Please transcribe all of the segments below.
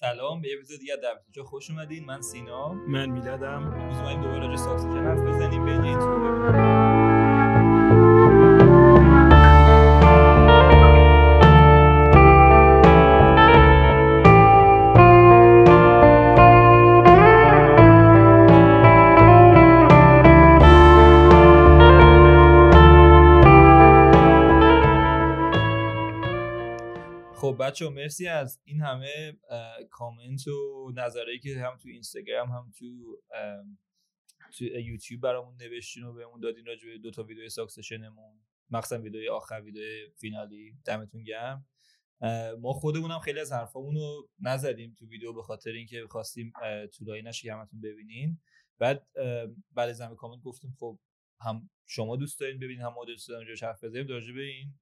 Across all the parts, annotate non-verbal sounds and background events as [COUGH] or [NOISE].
سلام به اپیزود دیگه در جا خوش اومدین. من سینا. من میلادم. امروز اومدیم دوباره راجع ساکسیژن حرف بزنیم بین این بچه مرسی از این همه کامنت و نظرهایی که هم تو اینستاگرام هم تو تو یوتیوب برامون نوشتین و بهمون دادین راجع به دو تا ویدیو ساکسشنمون مخصوصا ویدیوی آخر ویدیو فینالی. دمتون گرم. ما خودمون هم خیلی از حرفامون رو نزدیم تو ویدیو به خاطر اینکه خواستیم طولایی نشه که همتون ببینین. بعد بعد از کامنت گفتیم خب هم شما دوست دارین ببینین هم ما دوست داریم حرف بزنیم راجع به این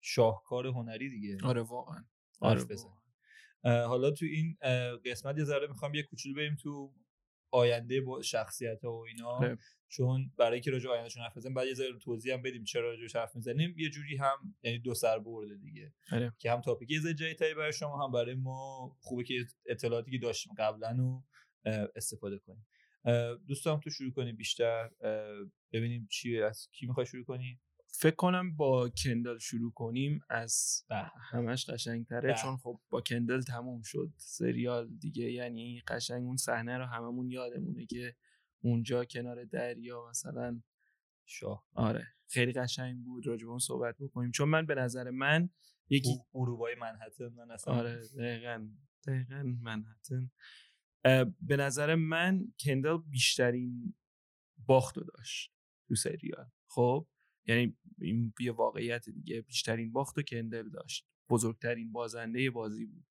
شاهکار هنری دیگه. آره واقعا. آره حالا تو این قسمت یه ذره می‌خوام یه کوچولو بریم تو آینده با شخصیت ها و اینا. آره. چون برای که راجع آیندهشون حرف بزنیم بعد یه ذره توضیح هم بدیم چرا راجع حرف می‌زنیم. یه جوری هم یعنی دو سر برده دیگه. آره. که هم تاپیک یه ذره جدیدتری برای شما هم برای ما خوبه که اطلاعاتی که داشتیم قبلا رو استفاده کنیم. دوستان تو شروع کنیم بیشتر. ببینیم چی از کی می‌خوای شروع کنی؟ فکر کنم با کندل شروع کنیم. از بله. همش قشنگتره بله. چون خب با کندل تموم شد. سریال دیگه یعنی قشنگ اون صحنه رو هممون یادمونه که اونجا کنار دریا مثلا شاه. آره خیلی قشنگ بود. راجع به اون صحبت بکنیم. چون من به نظر من یکی اروپای منحتن من اصلا آره دقیقا دقیقا منحتن. به نظر من کندل بیشترین باختو داشت تو سریال. خب؟ یعنی این یه واقعیت دیگه بیشترین باخت و کندل داشت. بزرگترین بازنده بازی بود.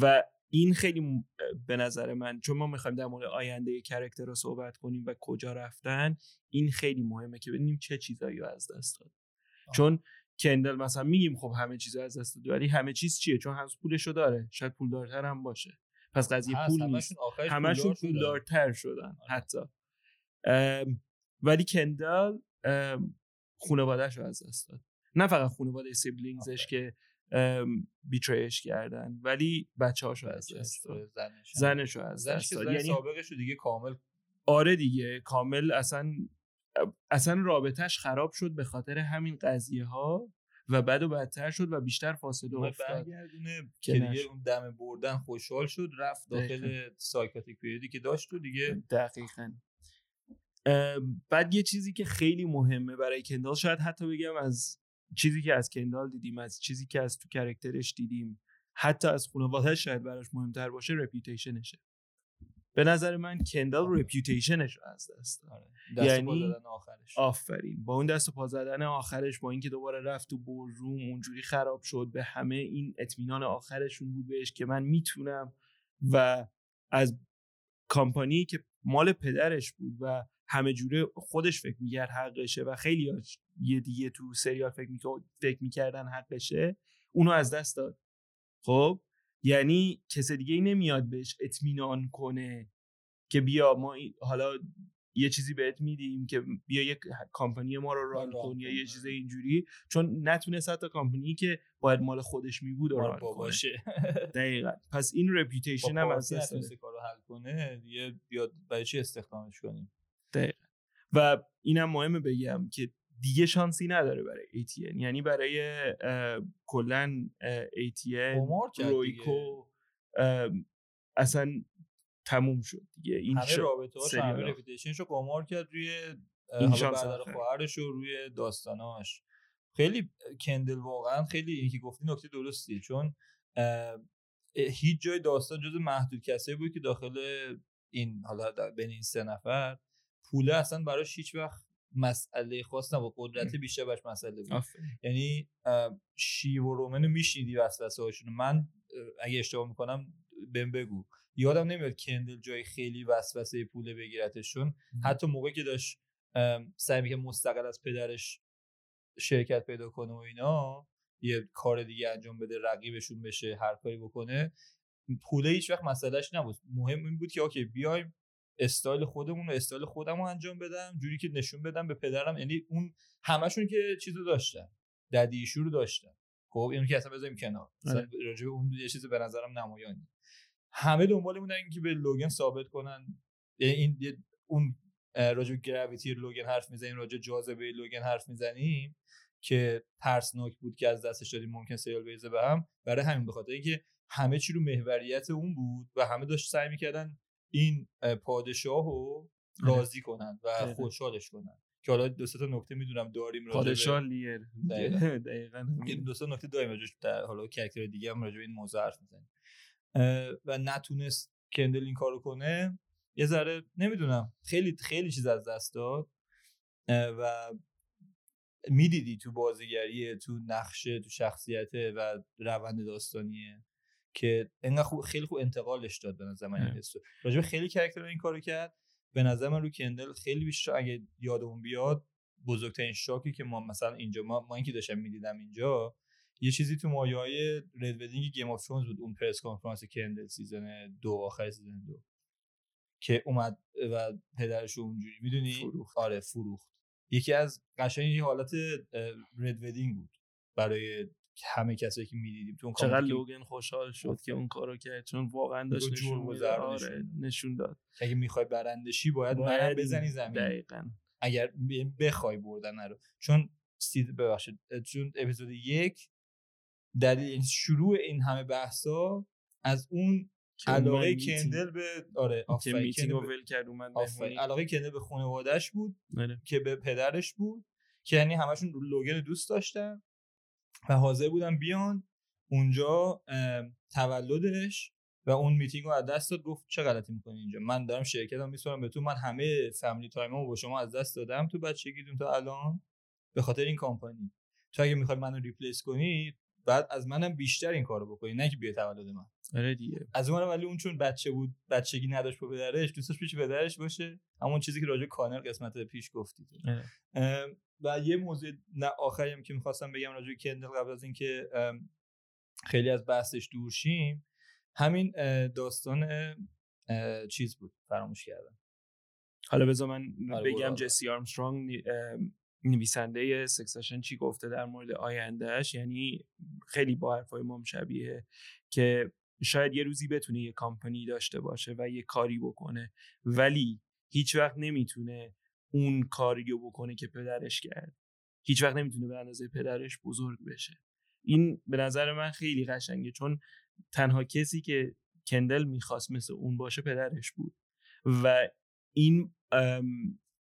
و این خیلی به نظر من چون ما می‌خوایم در مورد آینده کرکتر رو صحبت کنیم و کجا رفتن این خیلی مهمه که ببینیم چه چیزایی رو از دست داد. چون کندل مثلا میگیم خب همه چیز از دست داد ولی همه چیز چیه؟ چون هنوز پولشو داره. شاید پولدارتر هم باشه. پس قضیه پول نیست. همشون پولدارتر شدن حتی. ولی کندل خانوادهش رو از دست داد. نه فقط خانواده سیبلینگزش که بیتریش کردن ولی بچه هاشو از دست داد. زنش رو از دست داد. یعنی سابقش دیگه کامل آره دیگه کامل اصلا اصلا رابطهش خراب شد به خاطر همین قضیه ها و بعد و بدتر شد و بیشتر فاصله افتاد که دیگه اون دم بردن خوشحال شد رفت داخل psychotic period ی که داشت و دیگه دقیقاً. بعد یه چیزی که خیلی مهمه برای کندال شاید حتی بگم از چیزی که از کندال دیدیم از چیزی که از تو character ش دیدیم حتی از خانوادهش شاید براش مهمتر باشه reputation شه. به نظر من کندال reputation ش رو از دست داده یعنی آخرش. آفرین. با اون دست و پا زدن آخرش با اینکه دوباره رفت تو boardroom اونجوری خراب شد به همه این اطمینان آخرشون بود بهش که من می‌تونم و از کامپانی که مال پدرش بود و همه جوره خودش فکر می‌کرد حقشه و خیلی یه دیگه تو سریال فکر می فکر می‌کردن حقشه اونو از دست داد. خب؟ یعنی کس دیگه ای نمیاد بهش اطمینان کنه که بیا ما حالا یه چیزی بهت میدیم که بیا یه کامپانی ما رو ران کن یا یه چیز اینجوری چون نتونست حتی کامپانی که باید مال خودش می بود ران باشه [LAUGHS] دقیقا. پس این رپیوتیشن هم از دست کارو حل کنه دیگه بیاد برای چی استخدامش کنیم؟ دقیقا. و اینم مهمه بگم که دیگه شانسی نداره برای ATN یعنی برای کلا ATN رویکو اصلا تموم شد دیگه. این همه رابطه هاش همه رپیتیشنشو قمار کرد روی برادر خواهرش و روی داستاناش خیلی کندل واقعا خیلی که گفتی نکته درستیه. چون هیچ جای داستان جز محدود کسایی بود که داخل این حالا بین این سه نفر پوله اصلا براش هیچ وقت مسئله خاص نبود. قدرت بیشتر باش مسئله بود. یعنی شیو و رومن میشنیدی وسوسه هاشون من اگه اشتباه می‌کنم بهم بگو. یادم نمیاد کندل جای خیلی وسوسه پوله بگیرتشون. حتی موقعی که داشت سعی می‌کنه مستقل از پدرش شرکت پیدا کنه و اینا یه کار دیگه انجام بده رقیبشون بشه هر کاری بکنه پوله هیچ وقت مسئلهش نبود. مهم این بود که okay بیایم استایل خودمون و استایل خودم رو انجام بدم جوری که نشون بدم به پدرم. یعنی اون همشون که چیزو داشتن daddy رو داشتن. خب اینو که اصلا بذاریم کنار. مثلا آره. راجع به اون یه چیز به نظرم نمایانی. همه دنبال بودن که به لوگن ثابت کنن. این اون راجع به gravity لوگن حرف می‌زنیم راجع جاذبه لوگن حرف می‌زنیم که ترسناک بود که از دستش دادیم ممکن سریال بریزه به هم. برای همین بخاطر اینکه همه چی رو محوریت اون بود و همه داشت سعی می‌کردن این پادشاه رو آره. راضی کنن و خوشحالش کنن. که حالا دو تا نکته می‌دونم داریم پادشاه لیر. دقیقاً. [LAUGHS] دو تا نکته داریم راجع در حالا کرکتر دیگه هم راجع این موضوع حرف می‌زنیم. و نتونست کندل این کارو کنه. یه ذره نمی‌دونم. خیلی خیلی چیز از دست داد. و می‌دیدی تو بازیگریه تو نقشه تو شخصیته و روند داستانیه که انقدر خوب خیلی خوب انتقالش داد به نظر من این راجب خیلی character این کارو کرد. به نظر من رو کندل خیلی بیشتر اگه یادمون بیاد بزرگترین shock ی که ما مثلا اینجا ما, ما اینکه داشتم می‌دیدم اینجا یه چیزی تو مایه های Red Wedding Game of Thrones بود اون press conference کندل season دو آخر season دو. که اومد و پدرش اونجوری می‌دونی؟ فروخت. آره فروخت. یکی از قشنگ حالت رد ودینگ بود. برای همه کسایی که می‌دیدیم. تو چقدر لوگن خوشحال شد که اون کارو کرد چون واقعا داشت نشون, آره نشون داد. اگه می‌خوای برندشی باید, باید بزنی زمین. دقیقا. اگر بخوای بردن رو. چون سید ببخشید چون اپیزود یک دلیل یعنی شروع این همه بحثا از اون علاقه کندل به آره آفرین ول کرد اومد علاقه کندل به خانوادهش بود آره. که به پدرش بود که یعنی همشون لوگن دوست داشتن. و حاضر بودن بیان اونجا تولدش و اون میتینگ رو از دست داد گفت چه غلطی می‌کنی اینجا؟ من دارم شرکتم میسپارم به تو من همه family time مو با شما از دست دادم. تو بچگیتون تا الان؟ به خاطر این کامپانی تو اگه می‌خوای منو ریپلیس کنی بعد از منم بیشتر این کارو بکنی نه که بیا تولد من. آره دیگه. از اونم ولی اون چون بچه بود بچگی نداشت با پدرش دوستش پیش پدرش باشه. همون چیزی که راجع کانر قسمت پیش گفتی. و یه موضوع نه آخری هم که می‌خواستم بگم راجع کندل قبل از اینکه خیلی از بحثش دور شیم همین داستان چیز بود فراموش کردم. حالا بذار من آره، بگم جسی آرمسترانگ نویسنده سکسشن چی گفته در مورد آیندهش یعنی خیلی با حرفای ما شبیه که شاید یه روزی بتونه یه کامپانی داشته باشه و یه کاری بکنه ولی هیچ وقت نمی‌تونه اون کاری رو بکنه که پدرش کرد. هیچ وقت نمی‌تونه به اندازه پدرش بزرگ بشه. این به نظر من خیلی قشنگه چون تنها کسی که کندل می‌خواست مثل اون باشه پدرش بود. و این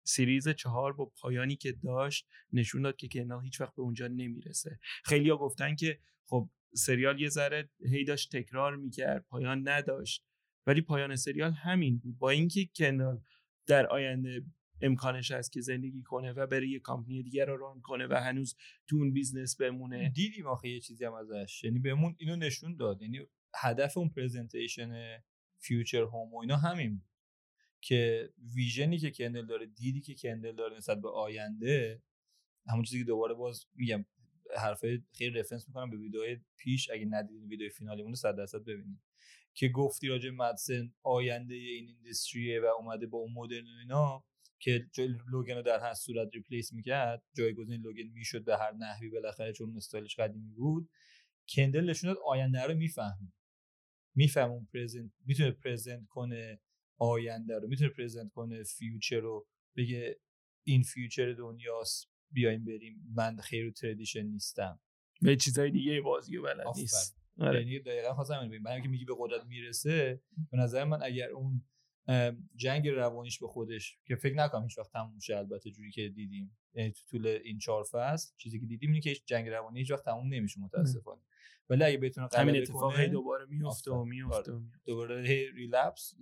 سریز چهار با پایانی که داشت نشون داد که کندل هیچ وقت به اونجا نمی‌رسه. خیلی ها گفتن که خب سریال یه ذره هی داشت تکرار می‌کرد پایان نداشت. ولی پایان سریال همین بود. با اینکه کندال در آینده امکانش هست که زندگی کنه و بره یه کامپنی دیگر رو run کنه و هنوز تو اون business بمونه. دیدیم آخه یه چیزی هم ازش. یعنی بهمون اینو نشون داد. یعنی هدف اون presentation future home و اینا همین بود. که vision ی که کندل داره دیدی که کندل داره نسبت به آینده همون چیزی که دوباره باز میگم حرفای خیلی reference می‌کنم به ویدیوهای پیش. اگه ندیدین ویدیو finale مون رو 100 درصد ببینید که گفتی راجع متسون آینده این industry ه و اومده با اون مدل اینا. که لوگن رو در هر صورت replace می‌کرد جایگزین لوگن می‌شد به هر نحوی بالاخره چون استایلش قدیمی بود کندل نشون داد آینده رو می‌فهمه. می‌فهمه اون present می‌تونه present کنه آینده رو می‌تونه present کنه future رو بگه این future دنیاست بیایم بریم من گیر tradition نیستم. به چیزای دیگه بازی بلد نیست. آره. یعنی دقیقا خواستم ببینم که میگی به قدرت می‌رسه به نظر من اگر اون جنگ روانیش به خودش که فکر نکنم هیچ وقت تموم شه البته جوری که دیدیم. یعنی تو طول این چهار فصل چیزی که دیدیم اینه که جنگ روانی هیچ وقت تموم نمیشه متاسفانه. ولی اگه بتونه همین اتفاق دوباره میفته و میفته آره. دوباره هی ریلپس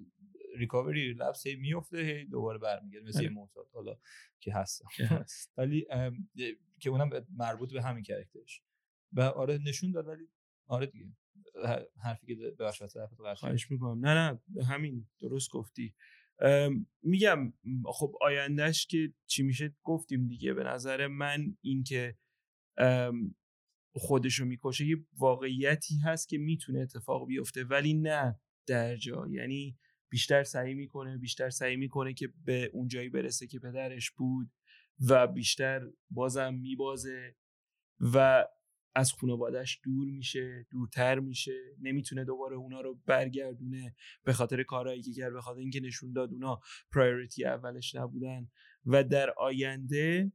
ریکاوری ریلپس هی میفته هی دوباره برمیگرده. مثل آره. معتاد حالا که هست. [LAUGHS] ولی که اونم مربوط به همین کرکترش. و آره نشون داد ولی آره دیگه. حرفی که طرف خواهش می‌کنم. نه نه همین درست گفتی. میگم خب آیندهش که چی میشه گفتیم دیگه. به نظر من این که خودشو می‌کشه یه واقعیتی هست که می‌تونه اتفاق بیفته ولی نه در جا. یعنی بیشتر سعی می‌کنه بیشتر سعی می‌کنه که به اون جایی برسه که پدرش بود و بیشتر بازم میبازه و از خانوادهش دور میشه دورتر میشه نمی‌تونه دوباره اونا رو برگردونه به خاطر کارهایی که کرد به خاطر اینکه نشون داد اونا پرایوریتی اولش نبودن. و در آینده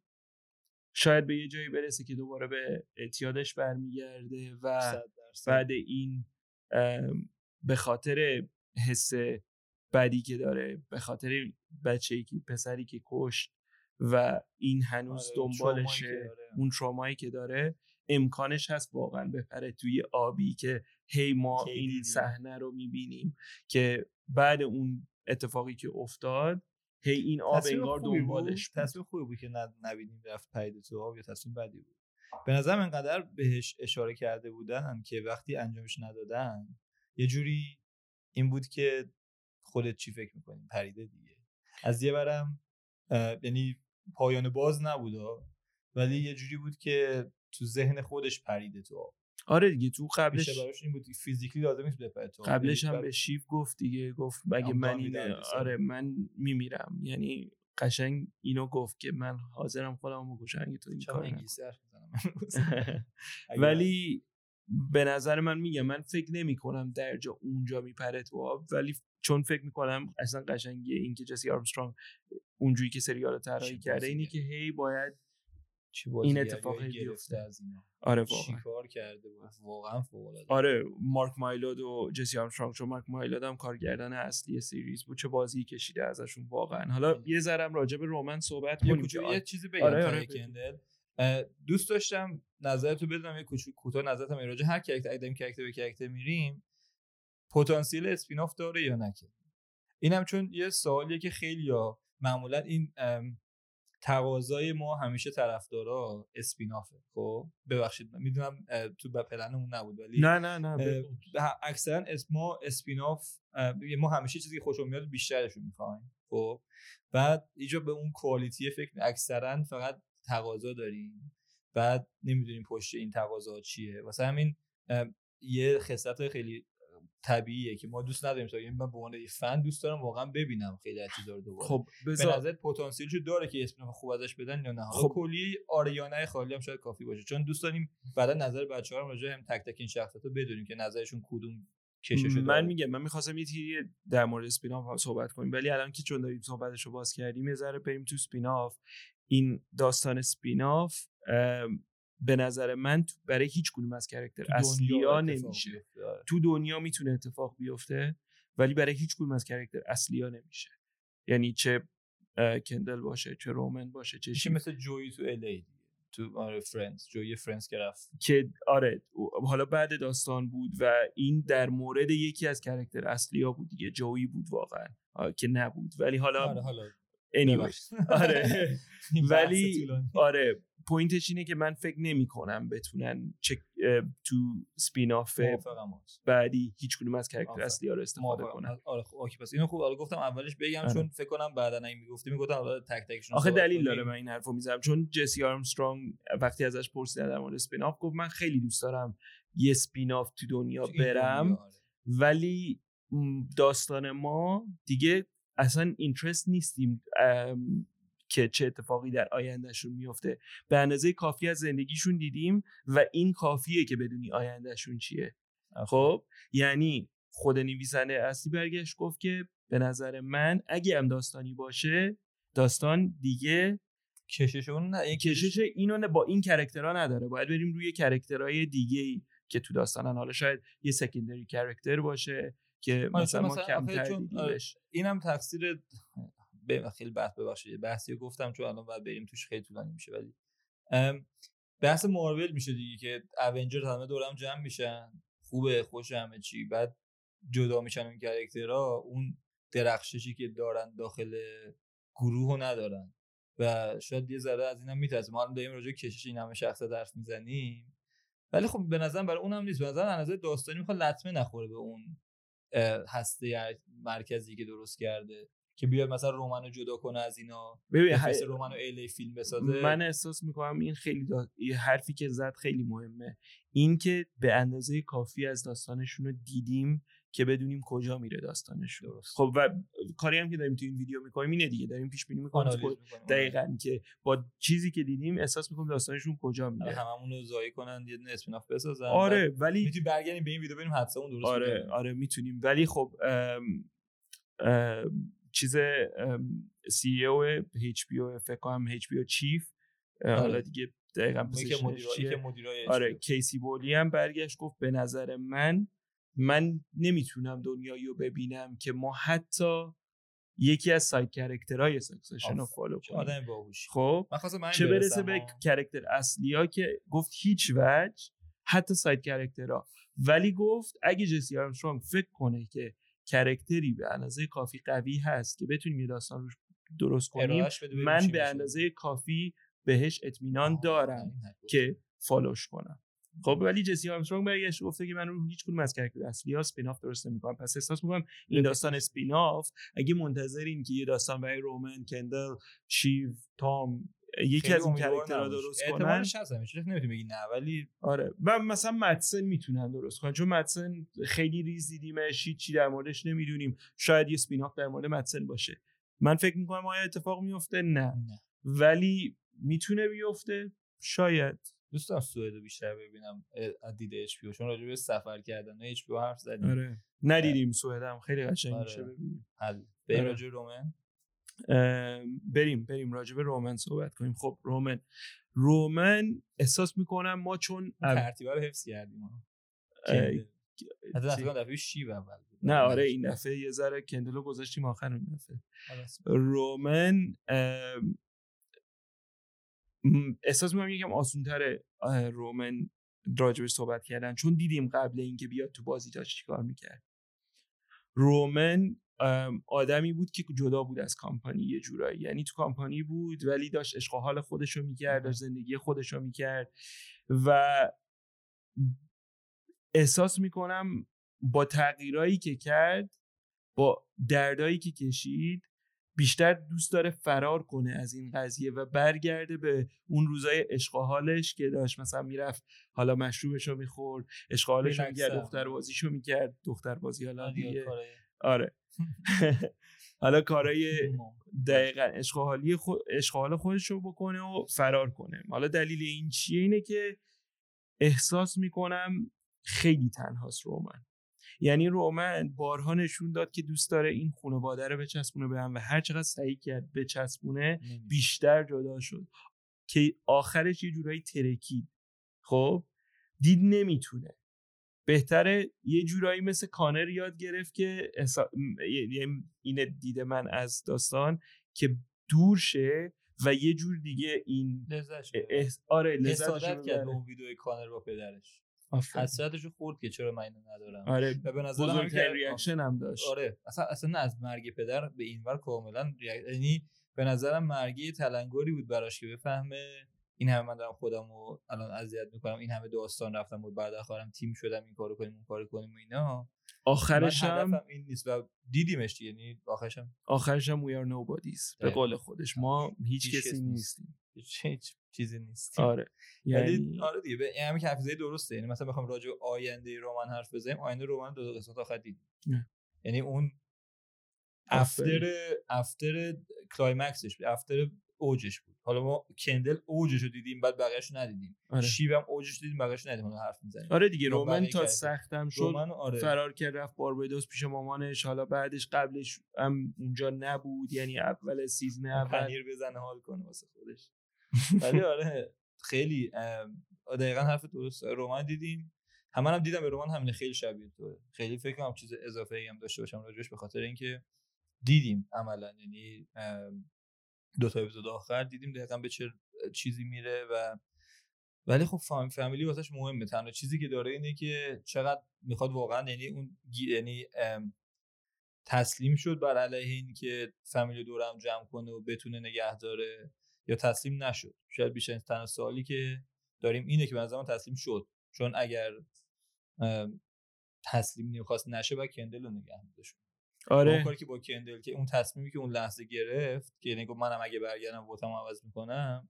شاید به یه جایی برسه که دوباره به اعتیادش برمیگرده و بعد این به خاطر حس بدی که داره به خاطر بچه که پسری که کشت و این هنوز آره، دنبالشه اون ترامایی که داره امکانش هست واقعا بپره توی آبی که هی ما این صحنه رو می‌بینیم که بعد اون اتفاقی که افتاد هی این آب انگار دنبالش تصمیم خوبی بود که نبینیم رفت پید تو آب یا تصمیم بدی بود. به نظرم انقدر بهش اشاره کرده بودن که وقتی انجامش ندادن یه جوری این بود که خودت چی فکر می‌کنی؟ پریده دیگه. از یه برم یعنی پایان باز نبود ولی یه جوری بود که تو ذهن خودش پریده تو آره دیگه تو قبلش براش این بود فیزیکلی لازم نیست بپره تو قبلش هم به شیف گفت دیگه گفت مگه من این آره من میمیرم. یعنی قشنگ اینو گفت که من حاضرم خودم رو بکشم اگه تو این کار [LAUGHS] ولی به نظر من میگم من فکر نمی کنم درجا اونجا میپره تو آب. ولی چون فکر می‌کنم اصلا قشنگیه اینکه جسی آرمسترانگ اونجوری که سریال طراحی کرده اینی که هی باید این اتفاقی بیفته از اینا. آره واقعا. کار کرده بود؟ واقعا فوق العاده. آره مارک مایلود و جسی آرمسترانگ. چون مارک مایلود هم کارگردان اصلی سریز بود چه بازی کشیده ازشون واقعا. حالا یه ذرم راجع به رومن صحبت کنیم یه, یه چیزی بگم آره آره دوست داشتم نظرتو بدونم یه کوچولو کوتاه نظرت هم راجع هر کاراکتر اگه کاراکتر به کاراکتر میریم پتانسیل اسپیناف داره یا نه اینم چون یه سوالیه که خیلی ها معمولا این تقاضای ما همیشه طرفدارا اسپینافه. خب؟ ببخشید می‌دونم تو به پلنمون نبود ولی نه نه نه اکثرا ما اسپیناف ما همیشه چیزی که خوشم میاد بیشترشون می‌خوایم. خب؟ بعد اینجا به اون کوالیتی فکر اکثرا فقط تقاضا داریم. بعد نمی‌دونیم پشت این تقاضا چیه. واسه همین یه خصلت خیلی طبیعیه که ما دوست نداریم تا من به عنوان فن دوست دارم واقعا ببینم خیلی از چیزا رو دوباره. خب بزا... به نظر پتانسیلشو داره که اسم خوب ازش بدن یا نه؟ خب. کلی آره یا نه خالی هم شاید کافی باشه. چون دوست داریم بعدا نظر بچه‌ها رو راجع هم تک تک این شخصیت رو بدونیم که نظرشون کدوم کشش من میگم من می‌خواستم یه theory در مورد spin-off صحبت کنیم ولی الان که چون داریم صحبتش رو باز کردیم یه ذره بریم تو spin-off این داستان spin-off به نظر من برای هیچ کدوم از character اصلی ها نمیشه. آره. تو دنیا می‌تونه اتفاق بیفته ولی برای هیچ کدوم از character اصلی ها نمیشه. یعنی چه کندل باشه چه رومن باشه چه مثل جوی تو الی تو آره Friends. جوی Friends که رفت. که آره حالا بعد داستان بود و این در مورد یکی از character اصلی ها بود دیگه. جوی بود واقعا که نبود. ولی حالا آره حالا [LAUGHS] آره. [LAUGHS] ولی آره point ش اینه که من فکر نمی کنم بتونن چه تو spin-off بعدی هیچ کدوم از character اصلی رو استفاده کنن. آره خب okay پس. اینو خوب آره گفتم اولش بگم آره. چون فکر کنم بعدا این می‌گفتی می‌گفتم تک تکشون آخه دلیل داره من این حرفو می‌زنم. چون جسی آرمسترونگ وقتی ازش پرسیدن در مورد spin-off گفت من خیلی دوست دارم یه spin-off تو دنیا برم. آره. ولی داستان ما دیگه اصلا interested نیستیم که چه اتفاقی در آیندهشون میفته به اندازه کافی از زندگیشون دیدیم و این کافیه که بدونی آیندهشون چیه. خب یعنی خود نویسنده اصلی برگشت گفت که به نظر من اگه هم داستانی باشه داستان دیگه کششون نه کشش اینو با این character ها نداره. باید بریم روی character های دیگه ای که تو داستانن. حالا شاید یه secondary character باشه. که آره، مثلا, ما کمتر اینم تقصیر خیلی بحث ببخشید بحثی گفتم چون الان باید بریم توش خیلی طولانی میشه ولی بحث مارول میشه دیگه که Avengers همه دورم جمع میشن خوبه خوش همه چی بعد جدا میشن اون character ها اون درخششی که دارن داخل گروه رو ندارن. و شاید یه ذره از اینم میترسه ما داریم راجع کشش این همه شخص حرف می‌زنیم. ولی خب به نظرم برای اونم نیست. به نظر از داستانی می‌خواد لطمه نخوره به اون هسته مرکزی که درست کرده که بیاد مثلا رومانو جدا کنه از اینا ببین مثل رومانو الی فیلم بسازه. من احساس می‌کنم این خیلی دا... حرفی که زد خیلی مهمه. این که به اندازه کافی از داستانشون رو دیدیم که بدونیم کجا میره داستانش درست. خب و کاری هم که داریم تو این ویدیو می‌کنیم اینه دیگه. داریم پیش بینی می‌کنیم دقیقاً که با چیزی که دیدیم احساس می‌کنیم داستانشون کجا میره. هممون رو زایی کنن یه دونه spin-off بسازن آره ولی می‌تونیم برگردیم به این ویدیو ببینیم حدسا اون درست آره می‌کنیم. آره می‌تونیم. ولی خب ام... ام... چیز CEO HBO فکر کنم HBO chief حالا دیگه دقیقاً مدیرای آره کیسی بلویس هم برگشت گفت به نظر من من نمی‌تونم دنیایی رو ببینم که ما حتی یکی از side character های Succession رو follow کنیم. آدم باهوش خب چه برسه به character اصلی ها که گفت هیچ وجه حتی side character ها ولی گفت اگه جسی آرمسترونگ فکر کنه که character ی به اندازه کافی قوی هست که بتونیم یه داستان روش درست کنیم من به اندازه کافی بهش اطمینان دارم که follow ش کنم. خب ولی جسی آرمسترونگ برگشت گفته که من رو هیچ کدوم از character اصلی ها spin-off درست نمی‌کنم. پس احساس می‌کنم این داستان spin-off اگه منتظرین که یه داستان برای رومن کندل شیو تام یکی از این کاراکترها درست کنن. احتمالش هست نمی‌تونی بگی نه؟ ولی آره. و مثلا مدسن می‌تونن درست کنن. چون مدسن خیلی ریز دیدیمش چی در موردش نمی‌دونیم. شاید یه spin-off در مورد مدسن باشه. من فکر می‌کنم آیا اتفاق میفته نه. نه. ولی می‌تونه بیفته؟ شاید. دوست دارم سوئد بیشتر ببینم از دید اچ پی چون راجع به سفر کردن اچ پی حرف زدیم. آره. ندیدیم سوئد هم. خیلی قشنگ آره. میشه ببینیم. حل. بریم آره. راجع رومن؟ بریم بریم راجع به رومن صحبت کنیم. خب رومن. رومن احساس می‌کنم ما چون ترتیبا رو حفظ کردیم. حتی دفعه دفعه شیب اول نه آره این دفعه یه ذره کندلو گذاشتیم آخر اون دفعه. رومن احساس می‌کنم یکم آسونتر رومن راجبش صحبت کردن. چون دیدیم قبل اینکه بیاد تو بازی داشت چیکار می‌کرد. رومن آدمی بود که جدا بود از کامپانی یه جورایی. یعنی تو کامپانی بود ولی داشت عشق حال خودش رو می‌کرد داشت زندگی خودش رو می‌کرد. و احساس می‌کنم با تغییرایی که کرد با دردایی که کشید بیشتر دوست داره فرار کنه از این قضیه و برگرده به اون روزای عشق حالش که داشت. مثلا می‌رفت حالا مشروبش رو می‌خورد عشق حالش رو می‌کرد دختر بازیشو می‌کرد. دختر بازی حالا دیگه. آره. [LAUGHS] حالا کارای دقیقا عشق حالی حال خودش رو بکنه و فرار کنه. حالا دلیل این چیه؟ اینه که احساس می‌کنم خیلی تنهاست رومن. یعنی رومن بارها نشون داد که دوست داره این خانواده رو بچسبونه به هم و هر چقدر سعی کرد بچسبونه بیشتر جدا شد. که آخرش یه جورایی ترکید. خب؟ دید نمی‌تونه. بهتره یه جورایی مثل کانر یاد گرفت که احسا... اینه دیده من از داستان که دور شه و یه جور دیگه این لذت احس... آره لذت کرد اون ویدیو کانر با پدرش. حسرتشو خورد که چرا من اینو ندارم. آره و به نظر بزرگترین reaction هم داشت. آره اصلا اصلا از مرگ پدر به اینور کاملا یعنی به نظرم مرگی تلنگری بود براش که بفهمه این همه من دارم خودم رو الان اذیت می‌کنم این همه داستان رفتم بود بعد آخرم تیم شدم این کارو کنیم اون کارو کنیم و اینا. آخرش هم این نیست و دیدیمش یعنی آخرش هم آخرش هم we are nobodies به قول خودش. ما هیچ کسی نیستیم. هیچ چیزی نیست آره. یعنی آره دیگه به همین که حرف درسته. یعنی مثلا بخوام راجع به آینده رومن حرف بزنیم آینده رومن دو قسمت آخر دیدیم. یعنی اون after after climax ش after اوجش بود. حالا ما کندل اوجش رو دیدیم بعد بقیه‌اش ندیدیم. آره. هم اوجش دیدیم بقیه‌اش ندیدیم. حالا حرف می‌زنیم. آره دیگه رومن تا سختم شد آره. فرار کرد رفت باربادوس پیش مامانش. حالا بعدش قبلش هم اونجا نبود یعنی اول season اول. پنیر بزنه حال کنه واسه خودش. ولی آره خیلی دقیقا حرف درست. رمان دیدیم. هم هم دیدم به رمان همین خیلی شبیه تو. خیلی فکر کنم چیز اضافه ای هم داشته باشم راجعش به خاطر اینکه دیدیم عملا. یعنی دو تا اپیزود آخر دیدیم دقیقا به چه چیزی میره و ولی خب فامیلی فامیلی واسش مهمه. تنها چیزی که داره اینه که چقدر می‌خواد واقعا یعنی اون یعنی تسلیم شد بر علیه این که فامیلی دورم جمع کنه و بتونه نگه داره یا تسلیم نشد. شاید بیشتر تنها سوالی که داریم اینه که به نظر تسلیم شد. چون اگر تسلیم نمی‌خواست نشه با کندل رو نگه میداشون آره. اون کاری که با کندل که اون تصمیمی که اون لحظه گرفت که یعنی گفت منم اگه برگردم وتم عوض می‌کنم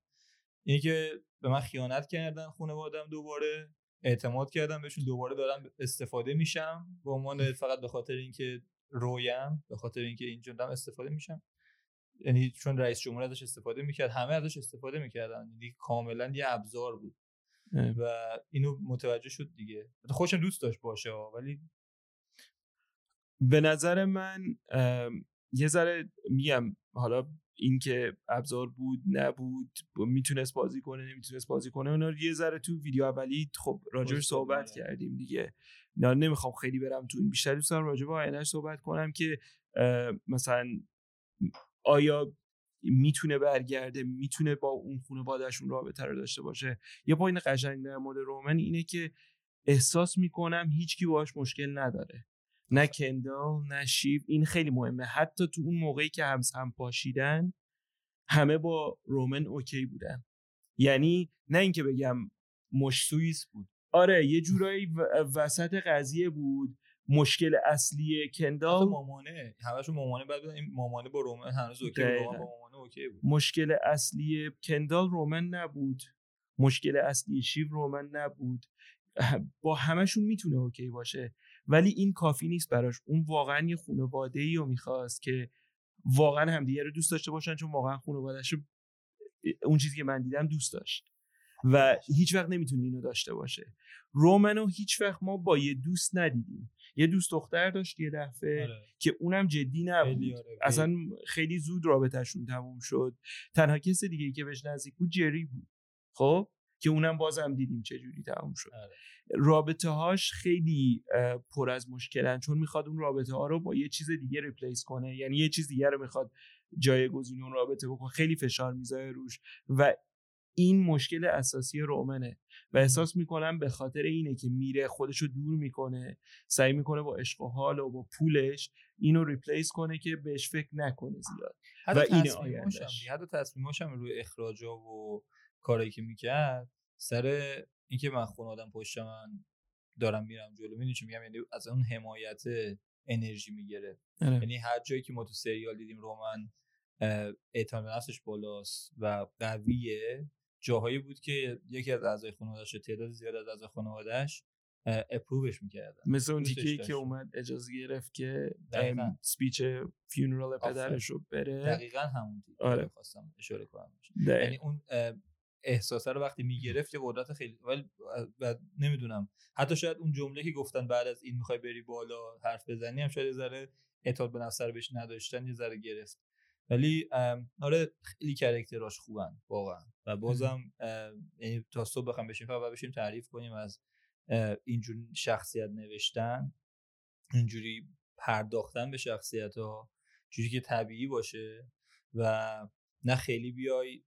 اینه که به من خیانت کردن خانوادم دوباره اعتماد کردم بهشون دوباره دارم استفاده میشم. به عنوان فقط به خاطر اینکه رویم به خاطر اینکه اینجا دارم استفاده میشم. یعنی چون رئیس جمهور ازش استفاده می‌کرد همه ازش استفاده می‌کردن. یعنی کاملا یه ابزار بود. و اینو متوجه شد دیگه. خوشم دوست داشت باشه ولی به نظر من یه ذره میگم حالا اینکه ابزار بود نبود می‌تونست بازی کنه نمی‌تونست بازی کنه اونا یه ذره تو ویدیو اولی خب راجبش صحبت آره. کردیم دیگه. نه نمی‌خوام خیلی برم تو این بیشتر دوست دارم راجب آینش صحبت کنم که مثلا آیا می‌تونه برگرده می‌تونه با اون خانوادهشون رابطه رو داشته باشه؟ یه پایین قشنگ در مورد رومن اینه که احساس می‌کنم هیچکی باهاش مشکل نداره. نه کندال نه شیف این خیلی مهمه. حتی تو اون موقعی که هم هم پاشیدن همه با رومن اوکی بودن. یعنی نه اینکه بگم مش سوئیس بود. آره یه جورایی وسط قضیه بود. مشکل اصلی کندال مامانه. همشون مامانه. بعد این مامانه با رومن هنوز OK با مامانه OK بود. مشکل اصلی کندال رومن نبود. مشکل اصلی شیو رومن نبود. [LAUGHS] با همشون می‌تونه OK باشه. ولی این کافی نیست براش. اون واقعا یه خانواده ای رو می‌خواست که واقعا همدیگه رو دوست داشته باشن چون واقعا خانوادهش اون چیزی که من دیدم دوست داشت. و هیچ وقت نمی‌تونه اینو داشته باشه. رومنو هیچ وقت ما با یه دوست ندیدیم. یه دوست دختر داشت یه دفعه آره. که اونم جدی نبود. آره. اصلا خیلی زود رابطهشون تموم شد. تنها کس دیگه ای که بهش نزدیک بود جری بود. خب؟ که اونم بازم دیدیم چه جوری تموم شد. آره. رابطه هاش خیلی پر از مشکلن. چون می‌خواد اون رابطه ها رو با یه چیز دیگه ریپلیس کنه. یعنی یه چیز دیگه رو می‌خواد جایگزین اون رابطه بکنه. خیلی فشار می‌ذاره روش. و این مشکل اساسی رومنه و احساس می‌کنم به خاطر اینه که میره خودش رو دور می‌کنه سعی می‌کنه با عشق و حال و با پولش اینو ریپلیس کنه که بهش فکر نکنه زیاد. و این آیندهش. حتی تصمیماش هم روی اخراجا و کاری که می‌کرد سر اینکه من خون آدم پشت من دارم میرم جلو می‌دونی چی میگم؟ یعنی از اون حمایت انرژی می‌گیره. آره. یعنی هر جایی که ما تو سریال دیدیم رومن اعتماد به نفسش بالاست و قویه جاهایی بود که یکی از اعضای خانواده‌اش تعداد زیاد از اعضای خانواده‌اش اپرووش می‌کردن. مثل اون تیکه که اومد اجازه گرفت که سپیچ فیونرال پدرش رو بره. دقیقا همون تیکه آره. خواستم اشاره کنم یعنی اون احساسه رو وقتی می‌گرفت یه قدرت خیلی ولی نمی‌دونم. حتی شاید اون جمله که گفتن بعد از این می‌خوای بری بالا حرف بزنی هم شاید یه ذره اعتماد به نفس بهش نداشتن یه ذره گرفت. ولی آره خیلی کرکتراش خوبن واقعا. و بازم یعنی تا صبح بخوام بشیم فقط بشیم تعریف کنیم از اینجور شخصیت نوشتن اینجوری پرداختن به شخصیت ها جوری که طبیعی باشه و نه خیلی بیای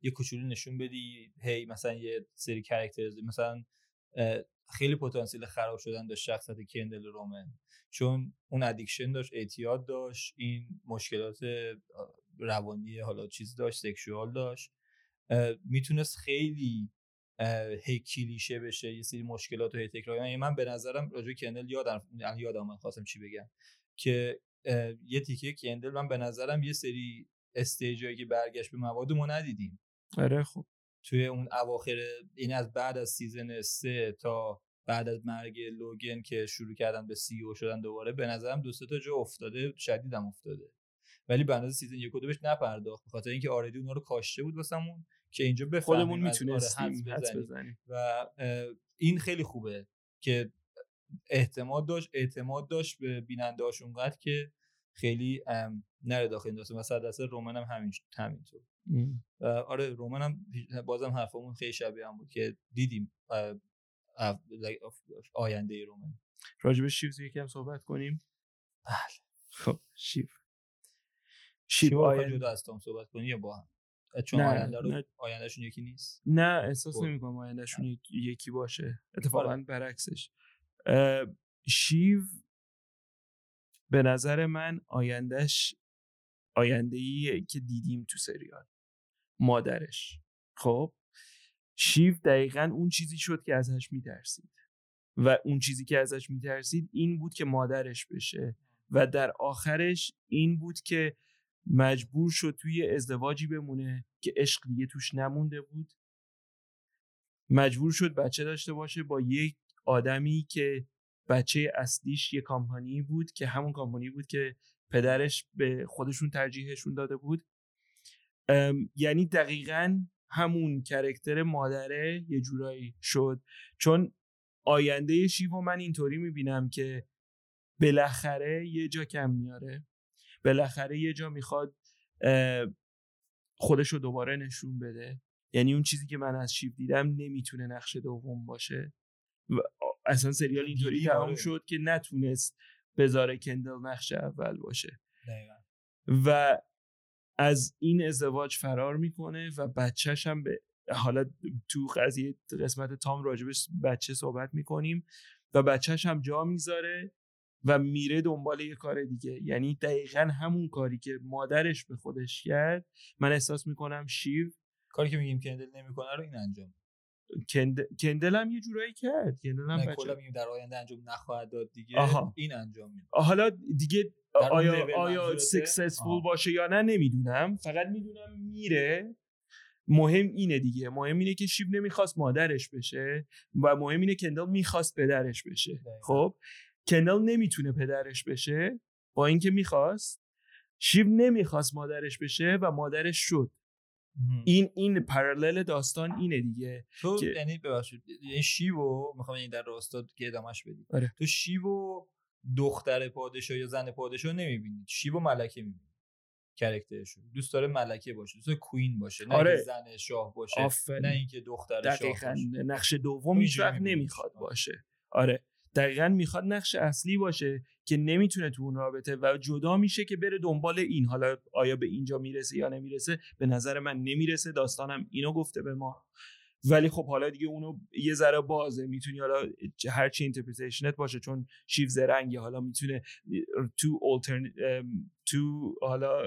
یه کوچولو نشون بدی هی مثلا یه سری character مثلا خیلی پتانسیل خراب شدن داشت شخصیت کندل رومن. چون اون addiction داشت اعتیاد داشت این مشکلات روانی حالا چیز داشت sexual داشت. می‌تونست خیلی هی کلیشه بشه یه سری مشکلات و هی تکرار یعنی من به نظرم راجع کندل یادم یعنی یادم من خواستم چی بگم. که یه تیکه کندل من به نظرم یه سری stage ایی که برگشت به مواد ما ندیدیم. آره خب. توی اون اواخر این از بعد از season سه تا بعد از مرگ لوگن که شروع کردن به CEO شدن دوباره به نظرم دو تا جا افتاده شدیدم افتاده. ولی به اندازه season یک و دو بهش نپرداخت به خاطر اینکه already اونا رو کاشته بود واسمون. که اینجا بفهمیم خودمون می‌تونستیم آره بزنیم. و این خیلی خوبه که احتمال داشت اعتماد داشت به بیننده اونقدر که خیلی نره داخل این و صد رومن هم همین همینطور. آره رومن هم بازم حرفمون خیلی شبیه هم بود که دیدیم آینده رومن. راجب شیف یکم صحبت کنیم. بله. خب شیف. شیف آینده جدا از تام صحبت کنیم یا با هم؟ چون آینده رو آیندهشون یکی نیست. نه احساس خب. نمی کنم آیندهشون یکی باشه. اتفاقا آره. برعکسش شیو به نظر من آیندهش آینده ای که دیدیم تو سریال. مادرش. خب؟ شیو دقیقا اون چیزی شد که ازش میترسید. و اون چیزی که ازش میترسید این بود که مادرش بشه. و در آخرش این بود که مجبور شد توی ازدواجی بمونه که عشق دیگه توش نمونده بود. مجبور شد بچه داشته باشه با یک آدمی که بچه اصلیش یه کامپانی بود که همون کامپانی بود که پدرش به خودشون ترجیحشون داده بود. یعنی دقیقا همون کرکتر مادره یه جورایی شد. چون آینده شیو من اینطوری می‌بینم که بالاخره یه جا کم میاره. بالاخره یه جا می‌خواد خودش رو دوباره نشون بده. یعنی اون چیزی که من از شیو دیدم نمی‌تونه نقش دوم باشه. و اصلا سریال اینطوری تمام آره. شد که نتونست بذاره کندل نقش اول باشه. و از این ازدواج فرار می‌کنه و بچهش هم به حالا تو قضیه قسمت تام راجبش بچه صحبت می‌کنیم. و بچهش هم جا می‌ذاره. و میره دنبال یه کار دیگه. یعنی دقیقا همون کاری که مادرش به خودش کرد من احساس می‌کنم شیو کاری که میگیم کندل نمی‌کنه رو این انجام. کند... کندل هم یه جورایی کرد. کندل هم بچه... میگیم در آینده انجام نخواهد داد دیگه. آها. این انجام میده. حالا دیگه آیا آیا سکسسفول باشه یا نه نمی‌دونم. فقط می‌دونم میره. مهم اینه دیگه. مهم اینه که شیب نمی‌خواست مادرش بشه و مهم اینه کندل می‌خواست پدرش بشه. خب؟ کندل نمی‌تونه پدرش بشه با اینکه می‌خواست. شیب نمی‌خواست مادرش بشه و مادرش شد. این این پرالل داستان اینه دیگه تو یعنی ببخشید یعنی شیبو می‌خوام این در راستا که ادامش بدی آره. تو شیبو دختر پادشاه یا زن پادشاه نمی‌بینید؟ شیبو ملکه می‌بینید. کرکترشون دوست داره ملکه باشه دوست کوین باشه. نه آره. زن شاه باشه آفر. نه اینکه دختر شاه باشه. نقش دوم هیچ وقت نمی‌خواد باشه. آره. دقیقا می‌خواد نقش اصلی باشه که نمی‌تونه تو اون رابطه و جدا میشه که بره دنبال این. حالا آیا به اینجا می‌رسه یا نمی‌رسه؟ به نظر من نمی‌رسه. داستانم اینو گفته به ما. ولی خب حالا دیگه اونو یه ذره بازه. می‌تونی حالا هر چی interpretation ت باشه. چون شیو زرنگی حالا می‌تونه تو آلترن تو حالا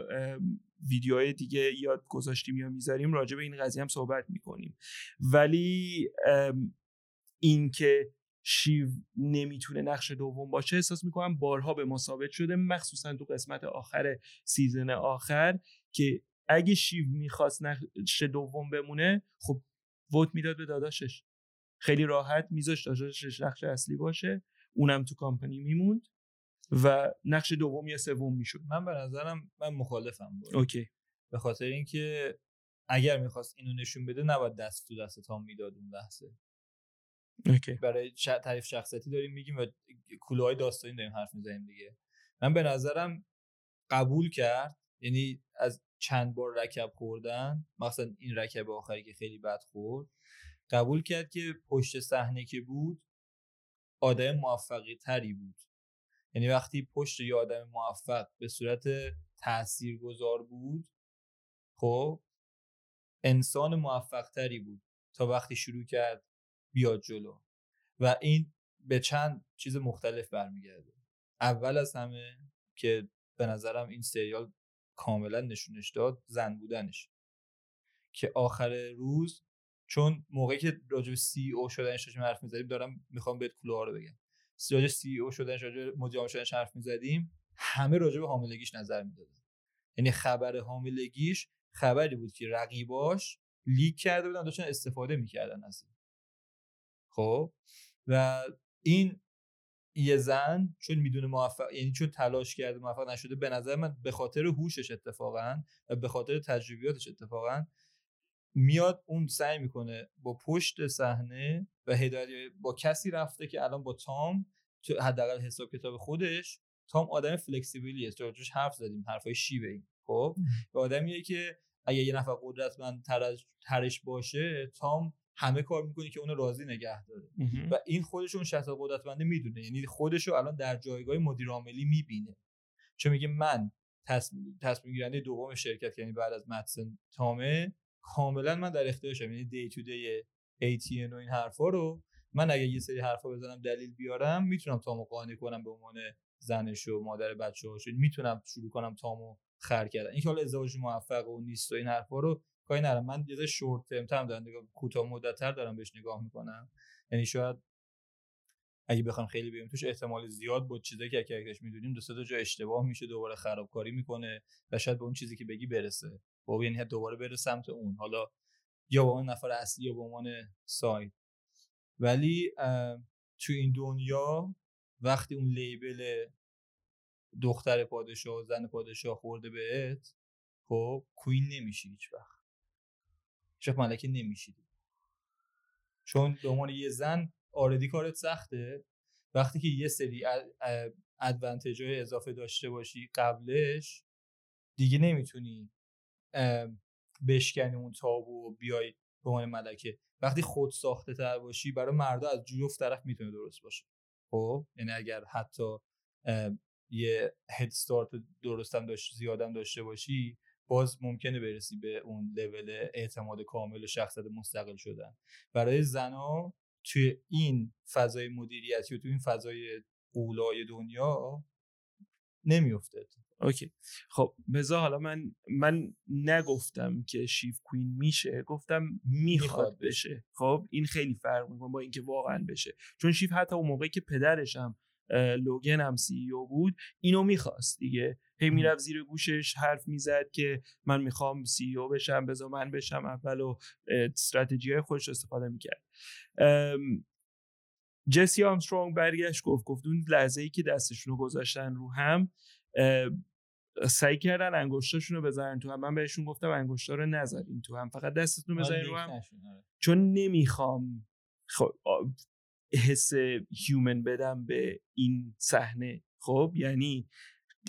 ویدیوهای دیگه یا گذاشتیم یا می‌ذاریم راجع به این قضیه هم صحبت می‌کنیم. ولی اینکه شیو نمی‌تونه نقش دوم باشه احساس می‌کنم بارها به ما ثابت شده مخصوصا تو قسمت آخر season آخر که اگه شیو می‌خواست نقش دوم بمونه خب vote می‌داد به داداشش. خیلی راحت میذاشت داداشش نقش اصلی باشه اونم تو کامپانی میموند و نقش دوم یا سوم می‌شد. من به نظرم من مخالفم بود OK. به خاطر اینکه اگر می‌خواست اینو نشون بده نباید دست تو دست تام می‌داد اون لحظه. اوکی. برای تعریف شخصیتی داریم میگیم و های داستانی داریم حرف می‌زنیم دیگه. من به نظرم قبول کرد یعنی از چند بار رکب خوردن مثلا این رکب آخری که خیلی بد خورد قبول کرد که پشت صحنه که بود آدم موفقی تری بود. یعنی وقتی پشت یه آدم موفق به صورت تأثیر گذار بود خب انسان موفق تری بود. تا وقتی شروع کرد بیاد جلو. و این به چند چیز مختلف برمیگرده. اول از همه که به نظرم این سریال کاملا نشونش داد زن بودنش. که آخر روز چون موقعی که راجع سی او شدنش داشتیم حرف می‌زدیم دارم می‌خوام بهت کلوها رو بگم. راجع سی او شدنش راجع مدیر شدنش حرف می‌زدیم همه راجع به حاملگیش نظر می‌دادن. یعنی خبر حاملگیش خبری بود که رقیباش لیک کرده بودن داشتن استفاده می‌کردن از این خب؟ و این یه زن چون می‌دونه موفق یعنی چون تلاش کرده موفق نشده به نظر من به خاطر هوشش اتفاقا و به خاطر تجربیاتش اتفاقا میاد اون سعی می‌کنه با پشت صحنه و هدایت با کسی رفته که الان با تام حداقل حساب کتاب خودش تام آدم فلکسیبلیه راجعش حرف زدیم حرفای شیوه این خب؟ و آدمیه که اگه یه نفر قدرتمند ترش باشه تام همه کار می‌کنه که اونو راضی نگه داره. و این خودش اون شخص قدرتمنده می‌دونه. یعنی خودش رو الان در جایگاه مدیر عاملی می‌بینه. چون میگه من تصمیم تصمیم گیرنده دوم شرکت یعنی بعد از مدسن تامه کاملا من در اختیارشم. یعنی دی تو دی ATN و این حرفا رو من اگه یه سری حرفا بزنم دلیل بیارم می‌تونم تامو قانع کنم به عنوان زنش و مادر بچه می‌تونم شروع کنم تامو خر کردن. این که حالا ازدواج موفق و نیست و این حرفا رو کاری نرم من یه شورت ترم دارم نگاه کوتاه مدت تر دارم بهش نگاه می‌کنم. یعنی شاید اگه بخوام خیلی بریم توش احتمال زیاد با چیزایی که کرکترش می‌دونیم دو تا جا اشتباه میشه دوباره خرابکاری می‌کنه و شاید به اون چیزی که بگی برسه. با یعنی دوباره بره سمت اون. حالا یا با اون نفر اصلی یا با عنوان ساید ولی تو این دنیا وقتی اون لیبل دختر پادشاه و زن پادشاه خورده بهت خب کوین نمیشی هیچ وقت شف ملکه نمیشی چون به عنوان یه زن آردی کارت سخته. وقتی که یه سری ادوانتج های اضافه داشته باشی قبلش دیگه نمی‌تونی بشکنی اون تابو و بیای به عنوان ملکه. وقتی خود ساخته تر باشی برای مردا از جفت طرف می‌تونه درست باشه. خب؟ یعنی اگر حتی یه هد استارت درستم داشت زیادم داشته باشی باز ممکنه برسی به اون لول اعتماد کامل و شخصیت مستقل شدن. برای زنا توی این فضای مدیریتی و توی این فضای اولای دنیا نمیفته اوکی. خب بذار حالا من من نگفتم که شیف کوین میشه گفتم می‌خواد بشه. خب این خیلی فرق می‌کنه با اینکه واقعا بشه. چون شیف حتی اون موقعی که پدرشم لوگن هم سی او بود اینو می‌خواست دیگه. هی می‌رفت زیر گوشش حرف می‌زد که من می‌خوام سی او بشم بذار من بشم اول و استراتژی های خودش استفاده می‌کرد. جسی آمسترونگ برگشت گفت گفت اون لحظه ای که دستشون رو گذاشتن رو هم سعی کردن انگشتاشون رو بذارن تو هم. من بهشون گفتم انگشتا رو نذارین تو هم فقط دستتون بذارین رو هم. آره. چون نمی‌خوام خب حس هیومن بدم به این صحنه. خب یعنی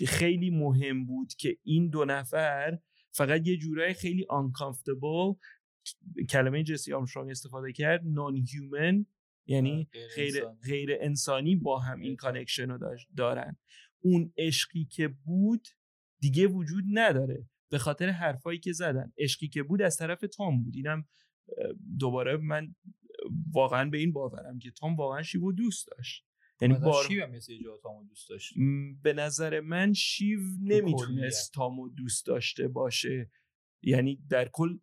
خیلی مهم بود که این دو نفر فقط یه جورای خیلی uncomfortable کلمه جسی آرمسترانگ استفاده کرد non-human یعنی غیر, غیر انسانی. با هم این connection رو دارن. اون عشقی که بود دیگه وجود نداره. به خاطر حرفایی که زدن. عشقی که بود از طرف تام بود. اینم دوباره من واقعا به این باورم که تام واقعا شیو دوست داشت. یعنی بار... شیو هم تامو دوست داشت. به نظر من شیو نمی‌تونست تامو دوست داشته باشه. یعنی در کل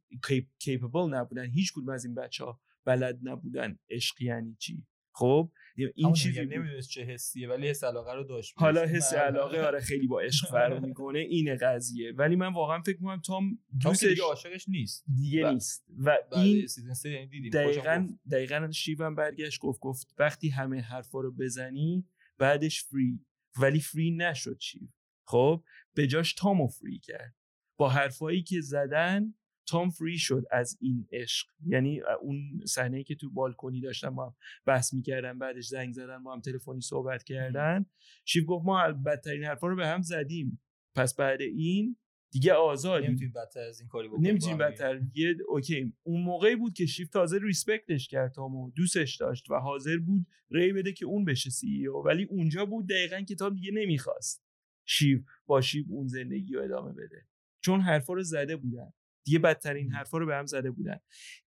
کیپبل نبودن. هیچ کدوم از این بچه ها بلد نبودن. عشق یعنی چی؟ خب؟ این چیزی نمی‌دونست چه حسیه ولی حس علاقه رو داشت حالا حس علاقه آره خیلی با عشق فرق می‌کنه. این قضیه. ولی من واقعا فکر می‌کنم تام دوستش دیگه عاشقش نیست. دیگه و نیست. و این یعنی دقیقا دقیقا شیوم برگشت گفت گفت وقتی همه حرفا رو بزنی بعدش فری ولی فری نشد شیو خب به جاش تامو فری کرد. با حرفایی که زدن تام فری شد از این عشق. یعنی اون صحنه که تو بالکنی داشتن با هم بحث می‌کردن بعدش زنگ زدن با هم تلفنی صحبت کردن. شیف گفت ما بدترین حرفا رو به هم زدیم. پس بعد این دیگه آزادی نمی‌تونیم بدتر از این کاری بکنیم نمی‌تونیم بدتر. یه اوکی. اون موقعی بود که شیف تازه ریسپکتش کرد تامو دوستش داشت و حاضر بود ری بده که اون بشه سی او. ولی اونجا بود دقیقا که تام دیگه نمی‌خواست شیف با شیف اون زندگی رو ادامه بده. چون حرفا رو زده بودن. دیگه بدترین حرفا رو به هم زده بودن.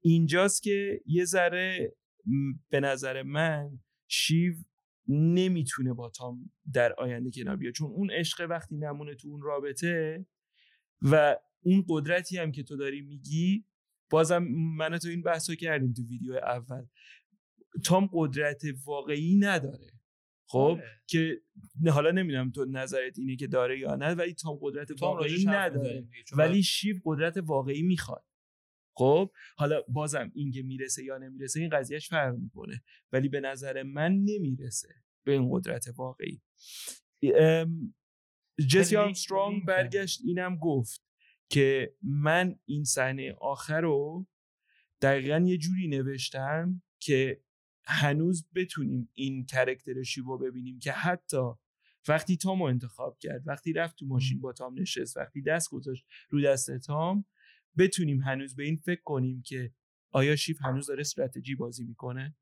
اینجاست که یه ذره به نظر من شیو نمی‌تونه با تام در آینده کنار بیاد. چون اون عشق وقتی نمونه تو اون رابطه و اون قدرتی هم که تو داری میگی بازم من تو این بحث رو کردیم تو ویدیو اول. تام قدرت واقعی نداره. خب آره. که حالا نمی‌دونم تو نظرت اینه که داره یا نه ولی تام قدرت واقعی نداره. ولی شیو قدرت واقعی می‌خواد. خب حالا بازم این که می‌رسه یا نمی‌رسه این قضیهش فرق می‌کنه. ولی به نظر من نمی‌رسه به این قدرت واقعی. جسی آرمسترونگ برگشت اینم گفت که من این صحنه آخر رو دقیقا یه جوری نوشتم که هنوز بتونیم این کرکتر شیوا ببینیم که حتی وقتی تامو انتخاب کرد وقتی رفت تو ماشین با تام نشست وقتی دست گذاشت رو دست تام بتونیم هنوز به این فکر کنیم که آیا شیف هنوز داره استراتژی بازی می‌کنه؟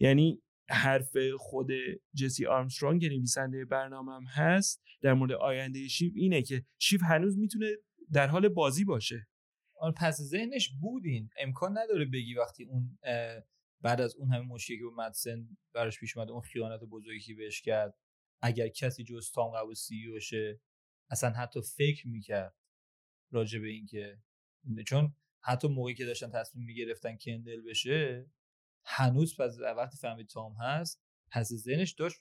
یعنی حرف خود جسی آرمسترونگ که نویسنده برنامهم هست در مورد آینده شیف اینه که شیف هنوز می‌تونه در حال بازی باشه. آن پس ذهنش بودین. امکان نداره بگی وقتی اون بعد از اون همه مشکلی که با مدسن براش پیش اومده اون خیانت بزرگی که بهش کرد اگر کسی جز تام قبول سی شه اصلا حتی فکر می‌کرد راجع به اینکه چون حتی موقعی که داشتن تصمیم می‌گرفتن کندل بشه هنوز پس وقتی فهمید تام هست پس ذهنش داشت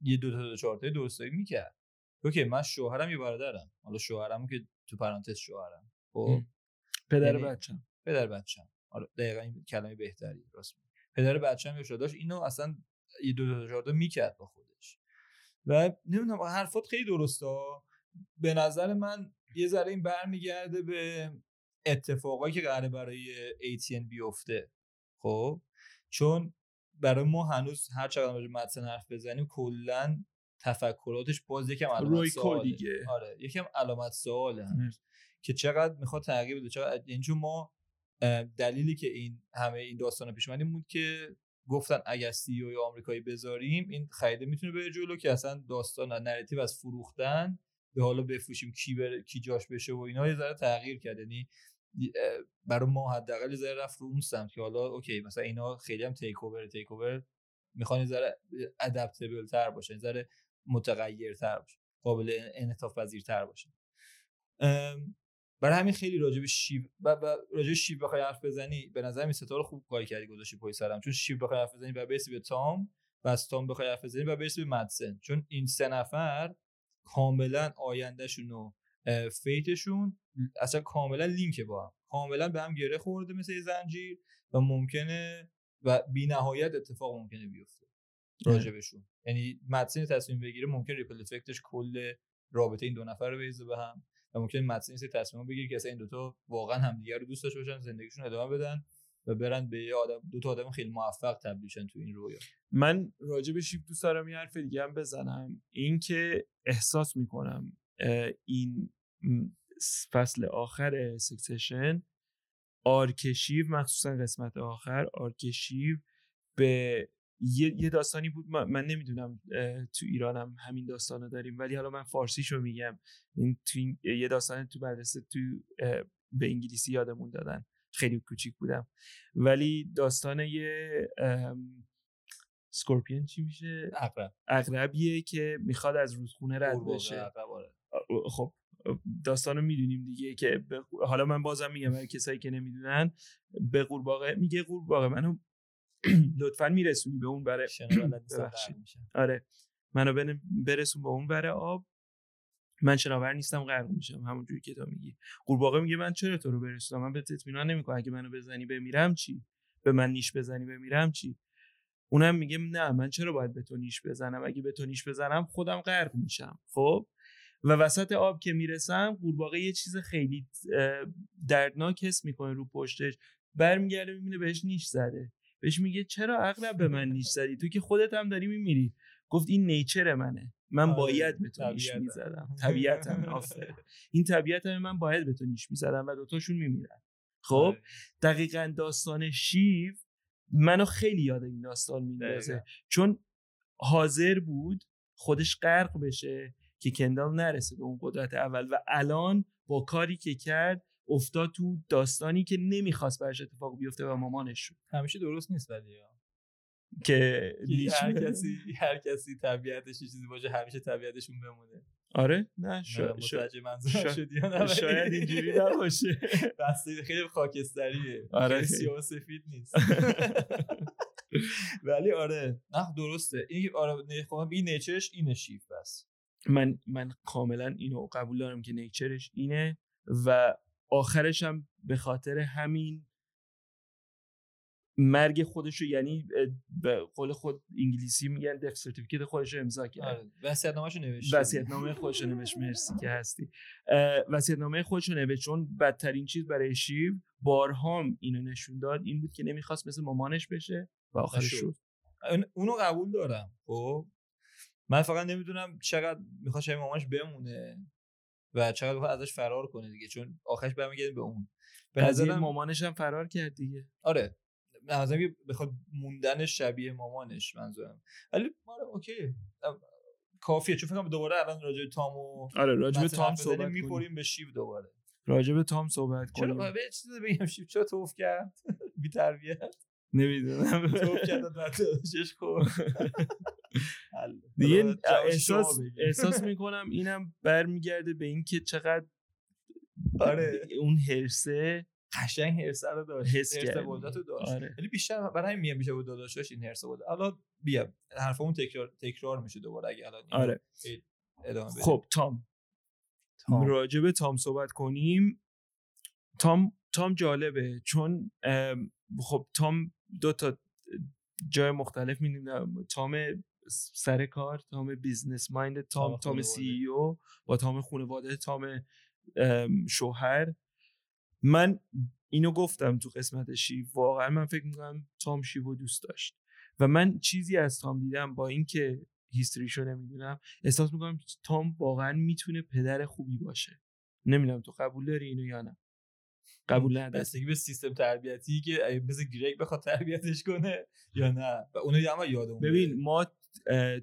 یه دو تا چهار تا درستایی می‌کرد. اوکی من شوهرم یه برادرم؟ حالا شوهرم که تو پرانتز شوهرم. خب؟ پدر یعنی بچم. پدر بچم. حالا دقیقا این کلمه بهتری راست پدر بچم یه داشت اینو اصلا یه دو تا چهار تا می‌کرد با خودش. و نمی‌دونم حرفات خیلی درسته به نظر من یه ذره این برمیگرده به اتفاقایی که قراره برای ATN بیفته. خب؟ چون برای ما هنوز هر چقدر راجع متن حرف بزنیم کلا تفکراتش باز یکم علامت سواله. دیگه. آره یکم علامت سواله که چقدر می‌خواد تغییر بده چقدر یعنی ما دلیلی که این همه این داستان پیش این بود که گفتن اگر CEO آمریکایی بذاریم این خریده می‌تونه بره جلو که اصلا داستان narrative از فروختن به حالا بفروشیم کی بره کی جاش بشه و اینا یه ذره تغییر کرد. یعنی برای ما حداقل ذره رفت رو اون سمت که حالا OK مثلا اینا خیلی هم takeover takeover می‌خوان یه ذره ادپتبل تر باشه ذره متغیر تر باشه قابل انعطاف پذیرتر باشه برای همین خیلی راجع به شیو و راجع به شیو بخوای حرف بزنی به نظر می ستاره خوب کاری کردی گذاشتی پای سرم. چون شیو بخوای حرف بزنی و برسی به تام و از تام بخوای حرف بزنی و برسی به مدسن. چون این سه نفر کاملا آیندهشون و فیتشون اصلا کاملا لینک با هم. کاملا به هم گره خورده مثل زنجیر و ممکنه و بی نهایت اتفاق ممکنه بیفته راجبشون یعنی مدسن تصمیم بگیره ممکن ریپل افکتش کل رابطه این دو نفر رو بریزه به هم. و ممکن مدسن سه تصمیم بگیره که اصلا این دوتا واقعا همدیگه رو دوست داشته باشن زندگیشون ادامه بدن و برن به یه آدم دو تا آدم خیلی موفق تبدیل شن تو این رویا. من راجع به شیپ دوست دارم یه حرف دیگه هم بزنم. این که احساس می‌کنم این فصل آخر Succession arc شیو مخصوصا قسمت آخر arc شیو به یه, داستانی بود من, نمی‌دونم تو ایرانم همین داستانو داریم ولی حالا من فارسیشو میگم. این تو یه داستان تو مدرسه تو به انگلیسی یادمون دادن. خیلی کوچیک بودم. ولی داستان یه scorpion چی میشه؟ عقرب عقربیه که می‌خواد از رودخونه رد بشه. آره. خب داستان رو می‌دونیم دیگه که حالا من بازم میگم برای کسایی که نمی‌دونن به قورباغه میگه قورباغه منو [CLEARS THROAT] لطفا میرسونی به اون بره. [CLEARS THROAT] آره. منو برسون به اون بره آب. من شناور نیستم غرق میشم. همونجوری که تو میگی. قورباغه میگه من چرا تو رو برسونم؟ من به اطمینان نمی‌کنم. اگه منو بزنی بمیرم چی؟ به من نیش بزنی بمیرم چی؟ اونم میگه نه من چرا باید به تو نیش بزنم؟ اگه به تو نیش بزنم خودم غرق میشم. خب؟ و وسط آب که می‌رسم قورباغه یه چیز خیلی دردناک حس می‌کنه رو پشتش. برمیگرده می‌بینه بهش نیش زده. بهش میگه چرا اغلب به [LAUGHS] من نیش زدی؟ تو که خودت هم داری میمیری. گفت این نیچر منه. من آره، باید به تو نیش می‌زدم. طبیعتم [LAUGHS] آفر این طبیعتم من باید به تو نیش می‌زدم و دوتاشون میمیرن. خب آره. دقیقا داستان شیو منو خیلی یاد این داستان میندازه. چون حاضر بود خودش غرق بشه که کندال نرسه به اون قدرت اول و الان با کاری که کرد افتاد تو داستانی که نمی‌خواست برش اتفاق بیفته و مامانش شد. همیشه درست نیست ولی که هر [LAUGHS] کسی هر کسی طبیعتش چیزی باشه همیشه طبیعتشون بمونه. آره؟ نه شاید شاید اینجوری نباشه. [LAUGHS] بس خیلی خاکستریه. آره سیاه سفید نیست. [LAUGHS] ولی آره. نه درسته. این آره خب این نیچرش اینه شیف بس. من من کاملا اینو قبول دارم که نیچرش اینه و آخرش هم به خاطر همین مرگ خودش رو یعنی به قول خود انگلیسی میگن دف سرتیفیکیت خودش رو امضا کرد. آره وصیت‌نامه‌شو نوشت وصیت‌نامه خودش رو نوشت مرسی که [LAUGHS] هستی. وصیت‌نامه خودش رو نوشت چون بدترین چیز برای شیو بارهام اینو نشون داد این بود که نمی‌خواست مثل مامانش بشه و آخرش شد. اونو قبول دارم خب. من فقط نمی‌دونم چقدر می‌خواد شبیه مامانش بمونه. و چقدر بخواد ازش فرار کنه دیگه چون آخرش برمیگردیم به اون. به نظر مامانش هم فرار کرد دیگه. آره. به بخواد موندن شبیه مامانش منظورم. ولی آره اوکی. کافیه. چون فکر دوباره الان راجع تام و آره راجع به تام صحبت می‌خوریم به شیو دوباره. راجع به تام صحبت کنیم. چرا به چیزی بگم؟ شیو چرا توف کرد؟ [LAUGHS] بی تربیت نمی‌دونم. خورد دیگه احساس احساس می‌کنم اینم برمیگرده به اینکه چقدر آره. اون هرسه قشنگ هرس رو داشت. حس قدرت رو داشت. آره. ولی بیشتر برای همین میشه بود داداشش این هرس بود حالا بیا حرفمون تکرار تکرار میشه دوباره اگه الان آره. خب تام. تام. راجع تام صحبت کنیم. تام تام جالبه چون خب تام دو تا جای مختلف می‌دونم. تام سر کار تام business mind تام تام CEO با تام خانواده تام شوهر. من اینو گفتم تو قسمت شیو واقعا من فکر می‌کنم تام شیو دوست داشت. و من چیزی از تام دیدم با اینکه history شو نمی‌دونم. احساس می‌کنم تام واقعا می‌تونه پدر خوبی باشه. نمی‌دونم تو قبول داری اینو یا نه. قبول نداری بستگی به سیستم تربیتی که مثل گریگ بخواد تربیتش کنه یا نه. و اونو هم یادم ببین ما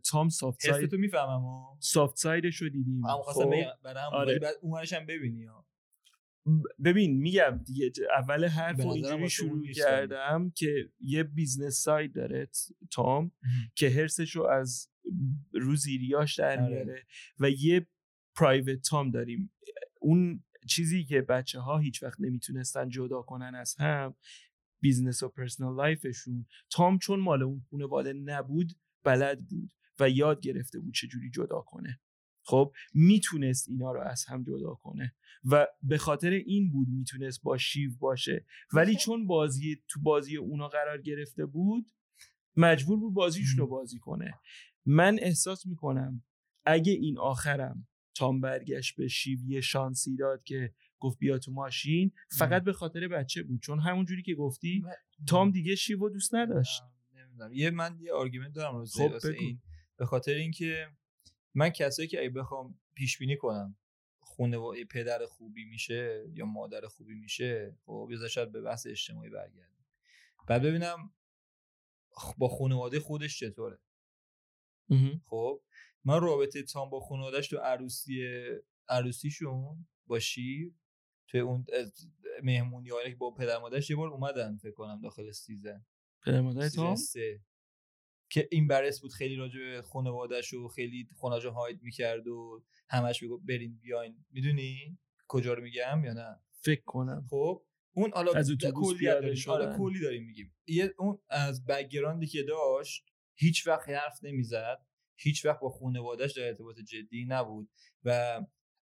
تام soft side تو می‌فهمم soft side ش رو دیدیم. هم خواستم برای هم آره. بعد هم ببینی ها. ببین میگم دیگه اول حرف اینجوری شروع کردم که یه business side داره تام که حرصش رو از رو زیریاش در آره. میاره و یه private تام داریم. اون چیزی که بچه ها هیچ وقت نمی‌تونستن جدا کنن از هم business و personal life شون تام چون مال اون خانواده نبود بلد بود و یاد گرفته بود چجوری جدا کنه. خب می‌تونست اینا رو از هم جدا کنه و به خاطر این بود می‌تونست با شیو باشه. ولی چون بازی تو بازی اونا قرار گرفته بود مجبور بود بازیشون رو بازی کنه. من احساس می‌کنم اگه این آخرم تام برگشت به شیوی شانسی داد که گفت بیا تو ماشین. فقط به خاطر بچه بود چون همون جوری که گفتی تام دیگه شیو دوست نداشت. نمی‌دونم. یه من یه آرگومنت دارم خب این. به خاطر اینکه من کسایی که اگه بخوام پیش بینی کنم خانواده پدر خوبی میشه یا مادر خوبی میشه خب یه شاید به بحث اجتماعی برگردیم بعد ببینم با خانواده خودش چطوره. خب من رابطه تام با خانوادهش تو عروسی عروسیشون با شیر توی اون مهمونی که با پدر مادرش یه بار اومدن فکر کنم داخل سیزن. پدر مادر تام؟ که این برس بود خیلی راجع به خانواده‌ش و خیلی خانواده هاید می‌کرد و همش می‌گفت برین بیاین. می‌دونی کجا رو میگم یا نه؟ فکر کنم. خب اون حالا از کلی داریم کلی داریم میگیم. یه اون از background ی که داشت هیچ وقت حرف نمی‌زد. هیچ وقت با خانوادهش در ارتباط جدی نبود و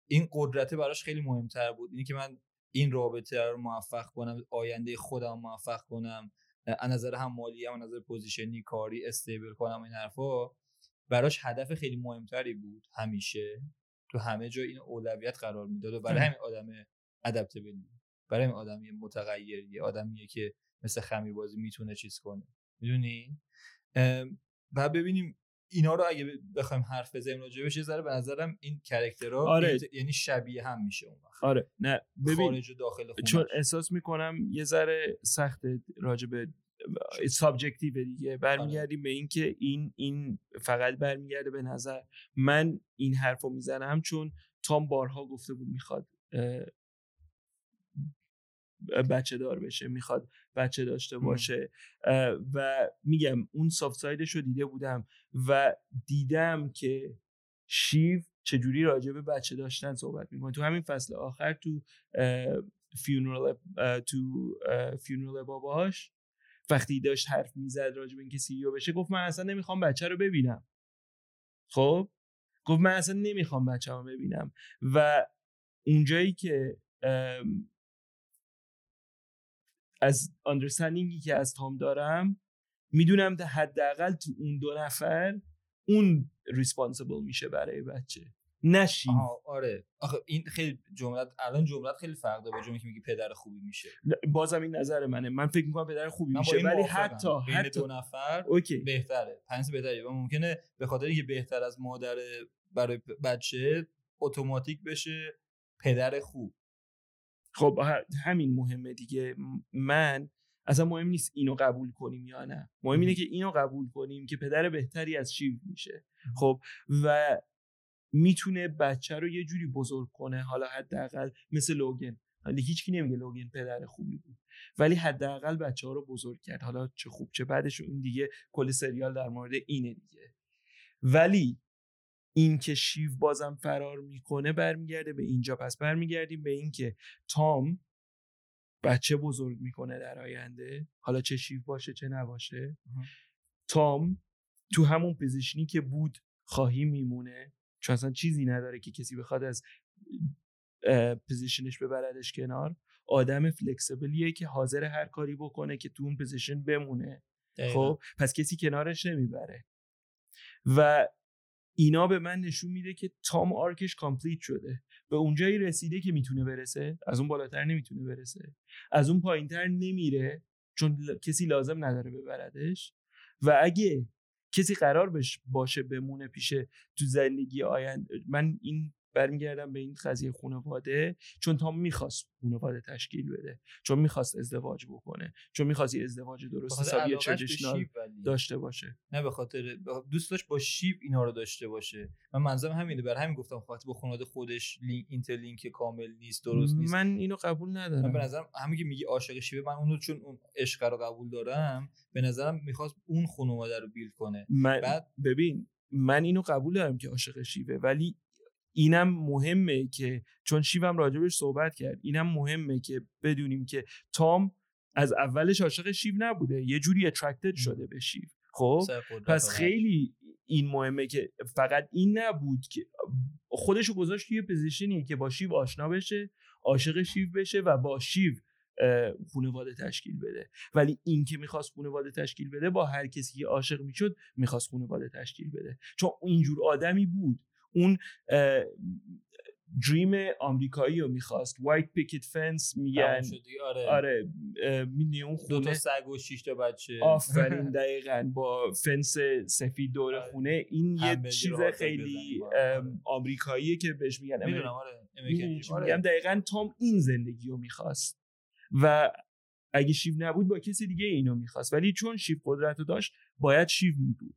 این قدرت براش خیلی مهمتر بود. اینی که من این رابطه رو موفق کنم آینده خودم موفق کنم از نظر هم مالی هم نظر position ی کاری stable کنم این حرفا براش هدف خیلی مهمتری بود همیشه. تو همه جا این اولویت قرار می‌داد و برای همین آدم adaptable برای همین آدمی متغیریه آدمیه که مثل خمیر بازی می‌تونه چیز کنه. می‌دونی؟ و ببینیم اینا رو اگه بخوایم حرف بزنیم راجع بهش ذره به نظرم این کاراکترها آره. یعنی شبیه هم میشه اون وقت. آره. نه ببین خارج و داخل خونه. چون احساس می‌کنم یه ذره سخت راجع به subjective دیگه. برمیگردیم به اینکه این این فقط برمیگرده به نظر من این حرفو می‌زنم چون تام بارها گفته بود می‌خواد بچه دار بشه می‌خواد بچه داشته باشه. و میگم اون soft side ش رو دیده بودم و دیدم که شیو چجوری راجع به بچه داشتن صحبت می‌کنه. تو همین فصل آخر تو funeral تو funeral باباش وقتی داشت حرف می‌زد راجع به اینکه CEO بشه گفت من اصلا نمی‌خوام بچه رو ببینم. خب؟ گفت من اصلا نمی‌خوام بچه رو ببینم. و اونجایی که از آندرستندینگی که از تام دارم می‌دونم حداقل تو اون دو نفر اون ریسپانسیبل میشه برای بچه. نشین آره. آخه این خیلی جملت الان جملت خیلی فرق داره با جمله که میگی پدر خوبی میشه. بازم این نظر منه. من فکر می‌کنم پدر خوبی میشه ولی حتی حتی دو نفر اوکی. بهتره. پنج بهتره و ممکنه به خاطر اینکه بهتر از مادر برای بچه اتوماتیک بشه پدر خوب. خب همین مهمه دیگه. من اصلا مهم نیست اینو قبول کنیم یا نه. مهم اینه که اینو قبول کنیم که پدر بهتری از شیو میشه. خب و می‌تونه بچه رو یه جوری بزرگ کنه. حالا حداقل مثل لوگن. حالا هیچکی نمیگه لوگن پدر خوبی بود. ولی حداقل بچه ها رو بزرگ کرد. حالا چه خوب چه بعدش این دیگه کل سریال در مورد اینه دیگه. ولی این که شیو بازم فرار می‌کنه برمیگرده به اینجا پس برمیگردیم. به اینکه تام بچه بزرگ می‌کنه در آینده حالا چه شیف باشه چه نباشه. تام تو همون پوزیشنی که بود خواهی میمونه. چون اصلا چیزی نداره که کسی بخواد از position ش ببردش کنار. آدم flexible یه که حاضر هر کاری بکنه که تو اون position بمونه. خب؟ پس کسی کنارش نمی‌بره. و اینا به من نشون میده که تام arc ش complete شده. به اونجایی رسیده که می‌تونه برسه از اون بالاتر نمی‌تونه برسه. از اون پایینتر نمیره چون کسی لازم نداره ببردش. و اگه کسی قرار بش باشه بمونه پیشه تو زندگی آینده من این برمیگردم به این قضیه خانواده چون تام می‌خواست خانواده تشکیل بده چون می‌خواست ازدواج بکنه چون می‌خواست یه ازدواج درست حسابی traditional داشته باشه. نه به خاطر دوست داشت با شیو اینا رو داشته باشه. من منظورم همینه. بر همین گفتم خاطر با خانواده خودش link interlink کامل نیست درست نیست. من اینو قبول ندارم. من به نظرم همین که میگی عاشق شیوه من اونو چون اون عشق رو قبول دارم به نظرم می‌خواست اون خانواده رو build کنه. من بعد ببین من اینو قبول دارم که عاشق شیوه ولی اینم مهمه که چون شیوم راجبش صحبت کرد اینم مهمه که بدونیم که تام از اولش عاشق شیو نبوده یه جوری attracted شده به شیو. خب؟ پس خیلی این مهمه که فقط این نبود که خودشو گذاشت توی position ی که با شیو آشنا بشه عاشق شیو بشه و با شیو خانواده تشکیل بده. ولی این که می‌خواست خانواده تشکیل بده با هر کسی که عاشق می‌شد می‌خواست خانواده تشکیل بده. چون اینجور آدمی بود. اون dream آمریکایی رو می‌خواست. white picket fence میگن. آره, آره اون خونه دو تا سگ و شش تا بچه. آفرین [LAUGHS] دقیقا. با فنس سفید دور آره. خونه. این یه چیز خیلی آمریکاییه که بهش میگن. می‌دونم آره. میگم؟ دقیقا تام این زندگی رو می‌خواست. و اگه شیو نبود با کسی دیگه اینو می‌خواست. ولی چون شیو قدرت رو داشت باید شیو میبود.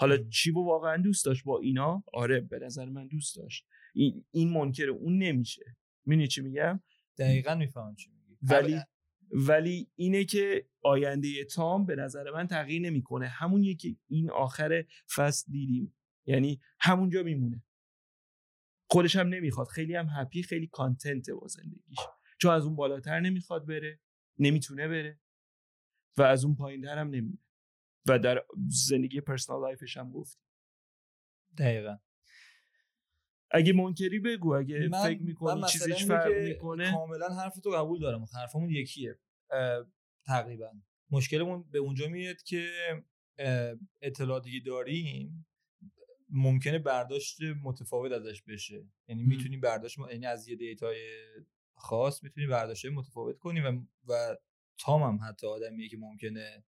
حالا چیبو واقعا دوست داشت با اینا؟ آره به نظر من دوست داشت. این, این منکر اون نمیشه. می‌دونی چی میگم؟ دقیقا می‌فهمم چی میگی. ولی ولی اینه که آینده تام به نظر من تغییر نمی‌کنه. همون که این آخر فصل دیدیم. یعنی همونجا میمونه. خودش هم نمی‌خواد. خیلی هم هپی خیلی کانتنت با زندگیش. چون از اون بالاتر نمی‌خواد بره نمی‌تونه بره و از اون پایین هم نمیره و در زندگی personal life ش هم گفتی. دقیقا. اگه منکری بگو اگه من فکر می‌کنی چیزیش فرق می‌کنه؟ کاملا حرف تو قبول دارم. حرفمون یکیه. تقریبا. مشکلمون به اونجا میاد که اطلاعاتی داریم ممکنه برداشت متفاوت ازش بشه. یعنی می‌تونیم برداشت یعنی از یه data ی خاص می‌تونیم برداشت متفاوت کنیم و, و تام هم حتی آدمیه که ممکنه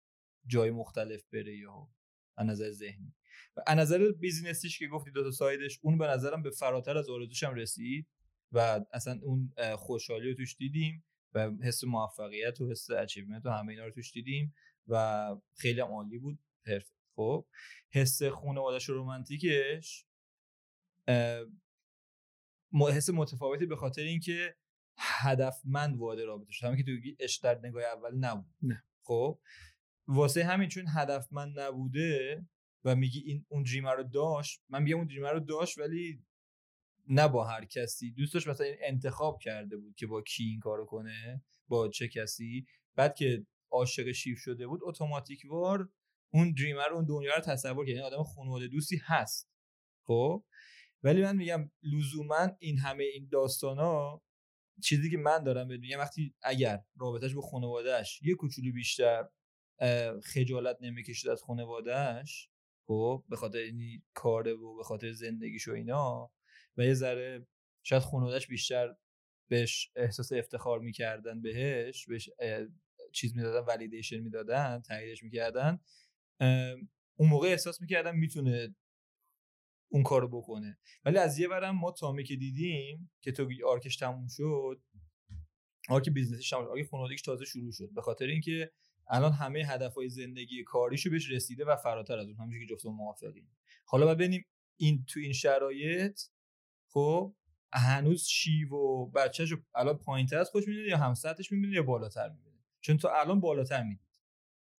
جای مختلف بره یا از نظر ذهنی. و از نظر business یش که گفتی دو تا side ش اون به نظرم به فراتر از آرزوش هم رسید و اصلا اون خوشحالی رو توش دیدیم و حس موفقیت و حس achievement و همه اینا رو توش دیدیم و خیلی هم عالی بود. perfect خب حس خانوادش و رومانتیکش حس متفاوتی به خاطر اینکه هدفمند وارد رابطه شد همین که تو عشق در نگاه اول نبود. نه. خب واسه همین چون هدفمند نبوده و میگی این اون دریمر رو داشت من میگم اون دریمر رو داشت ولی نه با هر کسی. دوست داشت مثلا این انتخاب کرده بود که با کی این کارو کنه با چه کسی. بعد که عاشق شیف شده بود اتوماتیک وار اون دریمر اون دنیا رو تصور کرد. یعنی آدم خانواده دوستی هست. خب؟ ولی من میگم لزوما این همه این داستانا چیزی که من دارم بهت میگم وقتی اگر رابطش با خانوادهش یه کوچولو بیشتر خجالت نمی‌کشید از خانوادهش خب به خاطر این کاره و به خاطر زندگیش و اینا؟ و یه ذره شاید خانوادهش بیشتر بهش احساس افتخار می‌کردن بهش بهش چیز می‌دادن ولیدیشن می‌دادن تاییدش می‌کردن. اون موقع احساس می‌کردن می‌تونه اون کارو بکنه. ولی از یه برم ما تامی که دیدیم که تو arc ش تموم شد arc business ش تموم شد arc تازه شروع شد. به خاطر اینکه الان همه هدفهای زندگی کاریشو بهش رسیده و فراتر از اون همونجوری که جفتمون موافقیم. حالا ببینیم این تو این شرایط خب هنوز شیو و بچه‌شو الان پایینتر از خودش می‌بینه یا همسطش می‌بینه یا بالاتر می‌بینه چون تو الان بالاتر می‌دید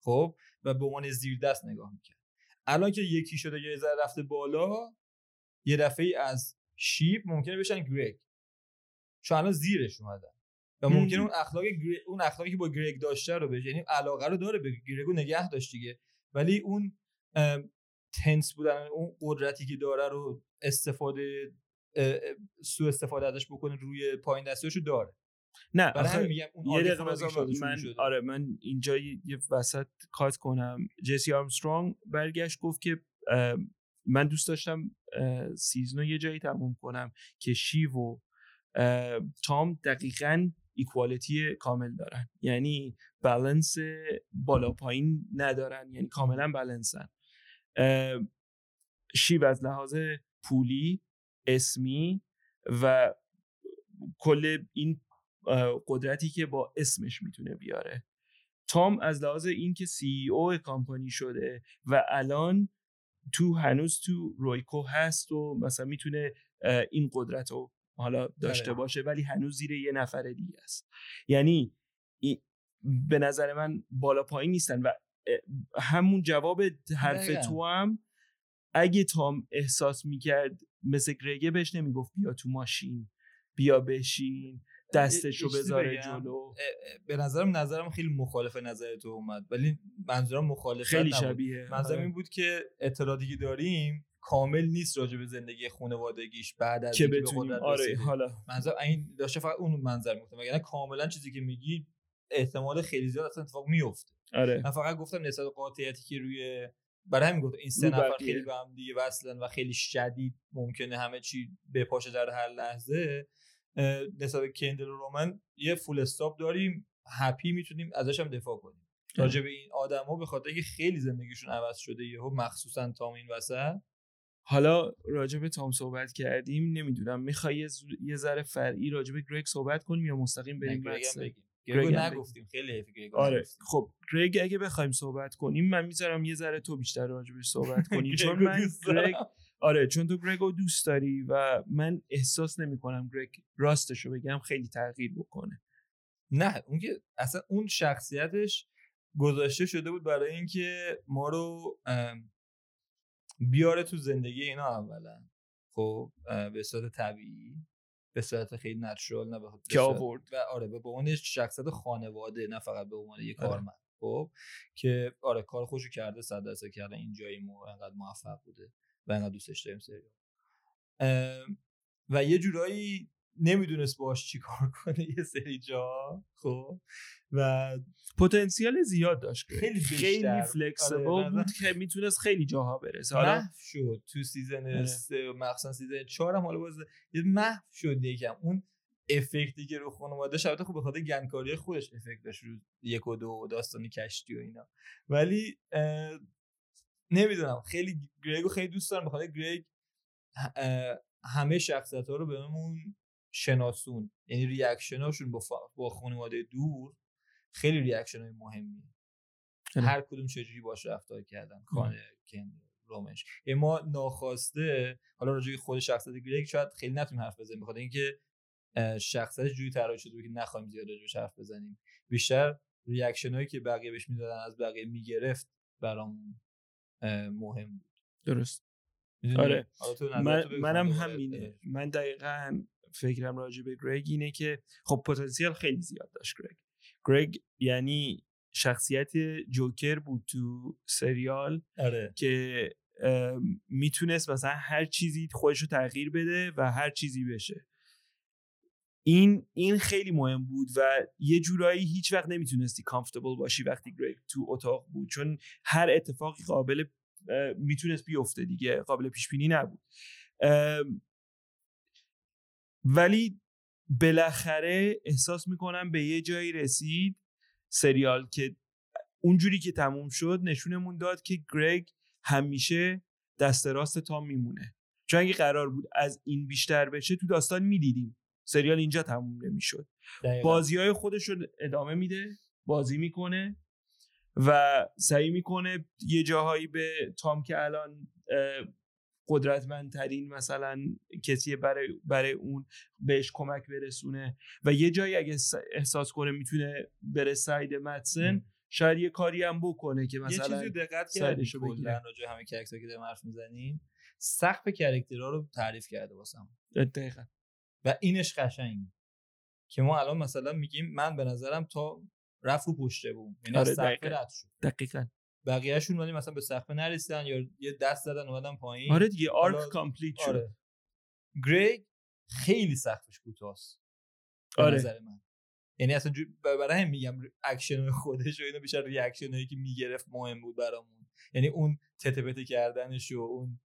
خب و به عنوان زیر دست نگاه می‌کرد. الان که یکی شده یه ذره رفته بالا یه دفعه ای از شیب ممکنه بشن گریگ چون الان زیرش اومدن. و ممکن اون اخلاق اون اخلاقی که با گرگ داشته رو بشه یعنی علاقه رو داره به گرگو نگه داشت دیگه. ولی اون تنس بودن اون قدرتی که داره رو استفاده سو استفاده ازش بکنه روی پایین دستیاشو داره. نه برای میگم اون یه دقیقه من آره من اینجا یه وسط کات کنم. جسی آرمسترونگ برگشت گفت که من دوست داشتم season و یه جایی تموم کنم که شیو و تام دقیقا equality کامل دارن. یعنی بالانس بالا پایین ندارن یعنی کاملا بالانسن شیو از لحاظ پولی اسمی و کل این قدرتی که با اسمش می‌تونه بیاره. تام از لحاظ اینکه سی او کامپانی شده و الان تو هنوز تو رویکو هست و مثلا می‌تونه این قدرت رو حالا داشته. باشه ولی هنوز زیر یه نفر دیگه است. یعنی به نظر من بالا پایین نیستن و همون جواب حرف تو هم اگه تام احساس می‌کرد مثل گرگه بهش نمی‌گفت بیا تو ماشین بیا بشین دستشو بذاره جلو. به نظرم نظرم خیلی مخالف نظر تو اومد ولی منظورم مخالف خیلی شبیه منظورم آره. این بود که اطلاعاتی که داریم کامل نیست راجع به زندگی خانوادگیش بعد از که بتونیم. آره حالا. منظور این داشته فقط اون منظر می‌گفتم. مگر کاملا چیزی که میگی احتمال خیلی زیاد اصلا اتفاق میفته آره. من فقط گفتم نسبت قاطعیتی که روی برای همین گفتم این سه نفر خیلی به هم دیگه وصلن و خیلی شدید ممکنه همه چی بپاشه در هر لحظه. نسبت کندل و رومن یه فول استاپ داریم. هپی می‌تونیم ازش هم دفاع کنیم. راجع به این آدما به خاطر که خیلی زندگیشون عوض شده یهو مخصوصا تام این وسط. حالا راجع به تام صحبت کردیم نمی‌دونم می‌خوای یه ذره فرعی راجع به گرگ صحبت کنیم یا مستقیم بریم گرگ نگفتیم خیلی گرگ آره خب گرگ اگه بخوایم صحبت کنیم من می‌ذارم یه ذره تو بیشتر راجبش صحبت [LAUGHS] کنی چون من گرگ آره چون تو گرگو دوست داری و من احساس نمی کنم گرگ راستشو بگم خیلی تغییر بکنه. نه اون که اصلا اون شخصیتش گذاشته شده بود برای اینکه ما رو بیاره تو زندگی اینا اولا. خب به صورت طبیعی به صورت خیلی نچرال نه که آورد؟ و آره به عنوان شخصیت خانواده نه فقط به عنوان یه آره. کارمند. خب که آره کار خوشو کرده صد درصد کرده اینجایی مو انقدر موفق بوده و انقدر دوستش داریم سریال. و یه جورایی نمی‌دونست باش چی کار کنه یه سری جا خب. و پتانسیل زیاد داشت. خیلی خیلی فلکسیبل آره بود که می‌تونست خیلی جاها برسه. حالا شد تو season آره. مخصوصا season 4 هم حالا باز یه محو شد یکم. اون افکتی که رو خانواده شدته خوب به خاطر گندکاری خودش افکت داشت رو یک و دو داستانی کشتی و اینا. ولی نمی‌دونم. خیلی گرگو خیلی دوست دارم. بخاطر گرگ همه شخصیت ها رو بهمون شناسوند. یعنی reaction هاشون با, با خانواده دور خیلی reaction های مهمی هر کدوم چجوری باش رفتار کردن. خانه کن رومن. ما ناخواسته حالا راجع خود شخصیت گرگ شاید خیلی نتونیم حرف بزنیم. بخاطر اینکه شخصیتش جوری طراحی شده که نخوایم زیاد راجعش حرف بزنیم. بیشتر reaction هایی که بقیه بهش می‌دادن از بقیه می‌گرفت برامون مهم بود. درست. آره. من منم همینه. من دقیقا فکرم راجع به گرگ اینه که خب پتانسیل خیلی زیاد داشت گرگ گرگ یعنی شخصیت جوکر بود تو سریال آره. که می‌تونست مثلا هر چیزی خودش رو تغییر بده و هر چیزی بشه. این این خیلی مهم بود و یه جورایی هیچ وقت نمی‌تونستی کامفتبل باشی وقتی گریگ تو اتاق بود. چون هر اتفاقی قابل می‌تونست بیفته دیگه قابل پیش بینی نبود ولی بالاخره احساس می‌کنم به یه جایی رسید سریال که اونجوری که تموم شد نشونمون داد که گرگ همیشه دست راست تام میمونه. چون اگه قرار بود از این بیشتر بشه تو داستان می‌دیدیم. سریال اینجا تموم نمی‌شد. بازی های خودش رو ادامه میده بازی می‌کنه و سعی می‌کنه یه جاهایی به تام که الان قدرتمندترین مثلا کسی برای برای اون بهش کمک برسونه. و یه جایی اگه احساس کنه می‌تونه بره side متسن شاید یه کاری هم بکنه که مثلا یه چیزی دقت کردی کلا راجع همه character که داریم حرف می‌زنیم. سقف character ها رو تعریف کرده واسم دقیقاً. و اینش قشنگ که ما الان مثلا میگیم من به نظرم تا رفت رو پشته بوم. یعنی آره سقف رد شد. دقیقاً. بقیه‌شون ولی مثلا به سقف نرسیدن یا یه دست زدن اومدن پایین. آره دیگه arc complete شد. آره. گرگ خیلی سقفش کوتاست. آره. نظر من. یعنی اصلا برای هم میگم اکشن خودش و اینو بیشتر reaction هایی که می‌گرفت مهم بود برامون. یعنی اون تته کردنش و اون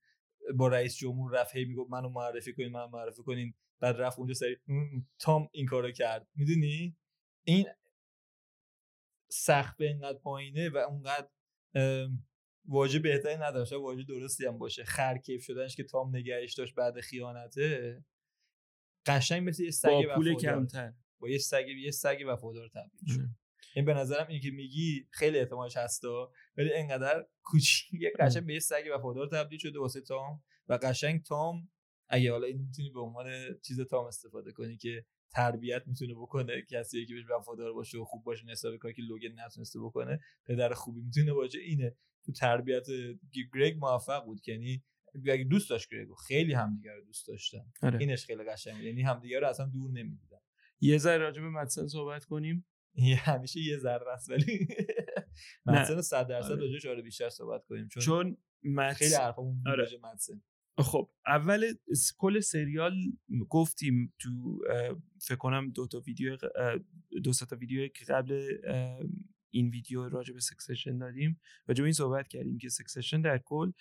با رئیس جمهور رفت هی می‌گفت منو معرفی کنین من معرفی کنین. بعد رفت اونجا سری تام این کارو کرد. می‌دونی؟ این سخت اینقدر پایینه و اونقدر واژه بهتری نداشت. واژه درستی هم باشه. خرکیف شدنش که تام نگهش داشت بعد خیانته قشنگ مثل یه سگ با پول کمتر. با یه سگ یه سگ وفادار تبدیل شد. این به نظرم این که میگی خیلی احتمالش هستا ولی انقدر کوچیک یه قشنگ به یه سگ وفادار تبدیل شده واسه تام. و قشنگ تام اگه حالا این می‌تونی به عنوان چیز تام استفاده کنی که تربیت می‌تونه بکنه کسی که بهش وفادار باشه و خوب باشه نسبت کاری که لوگن نتونسته بکنه پدر خوبی می‌تونه باشه اینه. تو تربیت گرگ موفق بود یعنی اگه دوست داشت گرگو خیلی همدیگه رو دوست داشتن. آره. اینش خیلی قشنگه. یعنی همدیگه رو اصلا دور نمی‌دیدن. یه ذره راجع به مدسن صحبت کنیم. همیشه یه ذره است ولی مدسن 100 درصد آره. راجعش آره بیشتر صحبت کنیم. چون چون خیلی حرفمون آره. مدسن. خب اول کل سریال گفتیم تو فکر کنم دو تا ویدیو دو تا ویدیو که قبل این ویدیو راجع به Succession دادیم راجع به این صحبت کردیم که Succession در کل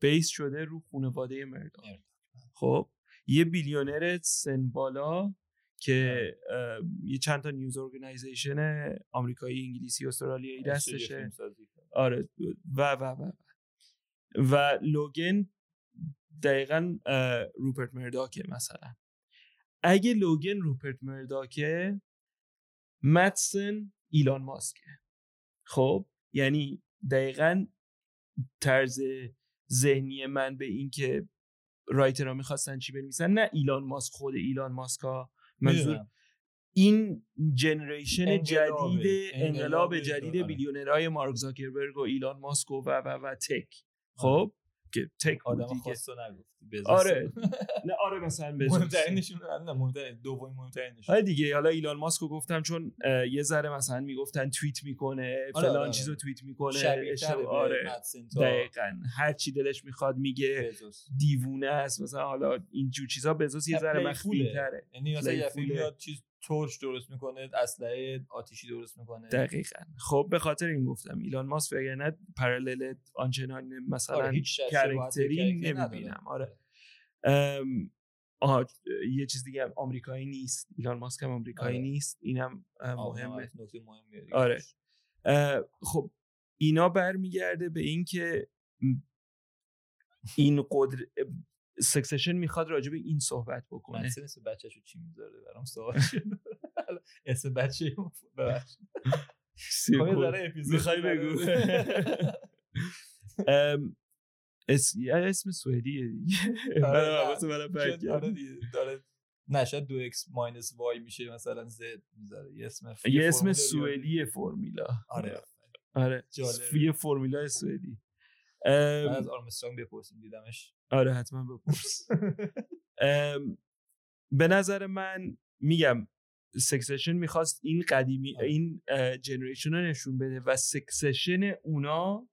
base شده رو خانواده مرداک خب یه billionaire سن بالا که یه چند تا news organization آمریکایی انگلیسی استرالیایی دستشه. آره و و و و. لوگن دقیقا روپرت مرداکه مثلا. اگه لوگن روپرت مرداکه متسن ایلان ماسکه. خب؟ یعنی دقیقا طرز ذهنی من به این که رایترها می‌خواستن چی بنویسن نه ایلان ماسک خود ایلان ماسکا منظور این جنریشن جدید انقلاب جدید آره. بیلیونرهای مارک زاکربرگ و ایلان ماسک و و و تک. خب؟ که تک آدم خواستو نگفتی آره. [LAUGHS] نه آره مثلا مهمترینشون نه مهمترین دومی مهمترینشون آره دیگه حالا ایلان ماسک رو گفتم چون یه ذره مثلا می‌گفتن توییت می‌کنه آره فلان آره. چیزو آره. توییت می‌کنه آره. دقیقاً. هر چی دلش می‌خواد میگه دیوونه است. مثلا حالا این جور چیزا بزوس یه ذره مخفی تره. یعنی مثلا یه فیلم چیز تورچ درست می‌کنه اسلحه آتیشی درست می‌کنه. دقیقا. خب به خاطر این گفتم ایلان ماسک وگرنه پرالل آنچنان مثلا آره کرکتری نمی‌بینم. آره. آها یه چیز دیگه آمریکایی نیست. ایلان ماسک هم آمریکایی آره. نیست. اینم مهمه. آره خب اینا برمیگرده به اینکه این قدر سکسشن می‌خواد راجع به این صحبت بکنه. من اسم بچه‌شو چی می‌ذاره؟ برام سوال اسم بچه ببخش می‌خوای بگو. [LAUGHS] اسم سوئدیه دیگه. داره نه شاید دو اکس ماینس وای میشه مثلا زد می‌ذاره. یه اسم یه اسم سوئدی فرمیلا آره [LAUGHS] آره یه فرمیلا سوئدی. از آرمسترانگ بپرسیم دیدمش. آره حتما بپرس. [LAUGHS] به نظر من میگم succession می‌خواست این قدیمی آره. این generation رو نشون بده و succession اونا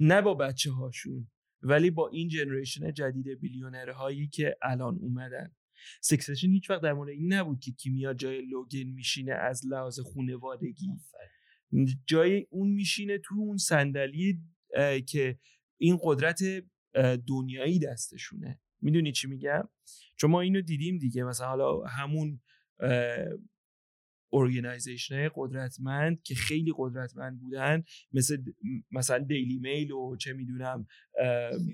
نه با بچه هاشون ولی با این generation جدید billionaire هایی که الان اومدن. Succession هیچ وقت در مورد این نبود که کی میاد جای لوگن میشینه از لحاظ خونوادگی. جای اون میشینه تو اون صندلی که این قدرت دنیایی دستشونه. می‌دونی چی میگم؟ چون ما اینو دیدیم دیگه. مثلا حالا همون organization های قدرتمند که خیلی قدرتمند بودن مثل مثلا دیلی میل و چه می‌دونم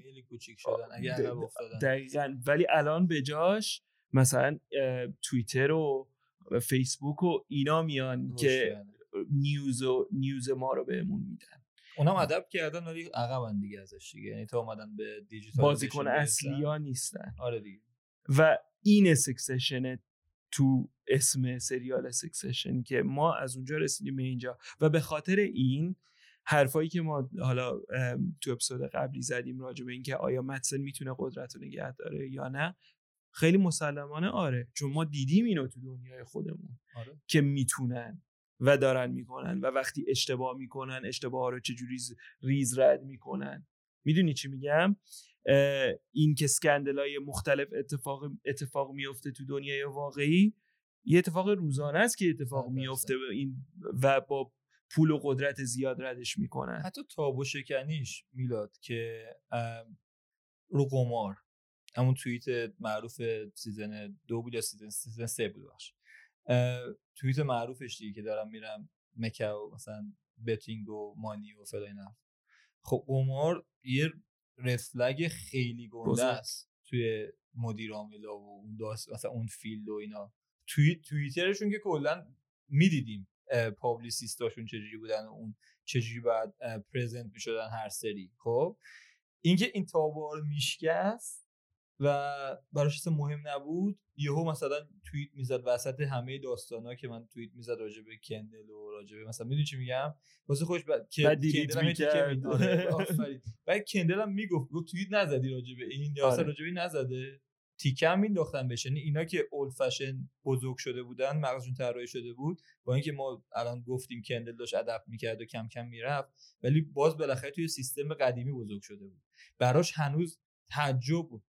خیلی کوچیک شدن اگر دقیقا. ولی الان به جاش مثلا توییتر و فیسبوک و اینا میان که news و news ما رو بهمون میدن. اونا adapt کردن ولی عقبن دیگه ازش دیگه. یعنی تا اومدن به دیجیتال بازیکن اصلی ها نیستن. آره دیگه. و این succession تو اسم سریال Succession که ما از اونجا رسیدیم به اینجا. و به خاطر این حرفایی که ما حالا تو اپیزود قبلی زدیم راجع به اینکه آیا متسن می‌تونه قدرت رو نگه داره یا نه خیلی مسلمانه آره. چون ما دیدیم اینو تو دنیای خودمون آره. که می‌تونن و دارن می‌کنن و وقتی اشتباه می‌کنن اشتباه رو چجوری ریز رد می‌کنن. می‌دونی چی میگم؟ این که های مختلف اتفاق اتفاق میفته تو دنیای واقعی یه اتفاق روزانه است که اتفاق میفته این و با پول و قدرت زیاد ردش می‌کنن. حتی تابو شکنیش میلاد که رو قمار همون توییت معروف سیزن دو بود یا سیزن, سیزن سه بود باش توییت معروفش دیگه که دارم میرم مکه مثلا بتینگ و مانی و فلان خب قمار یه رفلگ خیلی گنده است توی مدیر عاملا و اون داست مثلا اون فیلد و اینا. توی توییترشون که کلا می‌دیدیم پابلیسیستاشون چجوری بودن و اون چجوری باید پرزنت می‌شدن هر سری. خب اینکه این تابار میشکست و براش مهم نبود. یهو مثلا توییت می‌زد وسط همه داستانا که من توییت می‌زد راجع به کندل و راجع به مثلا می‌دونی چی میگم؟ واسه خوش بعد که کندل هم آره، [LAUGHS] [LAUGHS] بعد کندل هم می‌گفت گفت توییت نزدی راجع به این یا اصلا آره. راجع به این نزده. تیکه هم مینداختن بهش. یعنی اینا که اولد فشن بزرگ شده بودن مغزشون طراحی شده بود با اینکه ما الان گفتیم کندل داشت ادپت می‌کرد و کم کم می‌رفت ولی باز بالاخره توی سیستم قدیمی بزرگ شده بود. براش هنوز تعجب بود.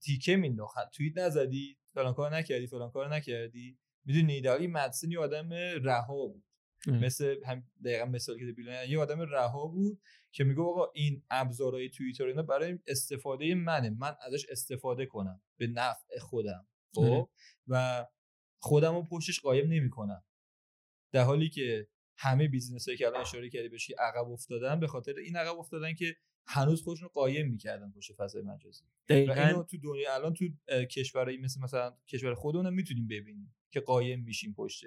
تیکه مینداخت. توییت نزدی؟ فلان کار نکردی فلان کار نکردی؟ می‌دونی در این مدسن یه آدم رها بود. مثل هم دقیقا مثال که بیلون یه آدم رها بود که میگه آقا این ابزارهای توییتر اینا برای استفاده منه. من ازش استفاده کنم به نفع خودم. خب؟ و خودم رو پشتش قایم نمی‌کنم. در حالی که همه business هایی که الان اشاره کردی بهش عقب افتادن به خاطر این عقب افتادن که هنوز خودشون قایم می‌کردن پشت فضای مجازی. دقیقاً. تو دنیا الان تو کشورهایی مثل مثلا کشور خودمون می‌تونیم ببینیم که قایم میشیم پشت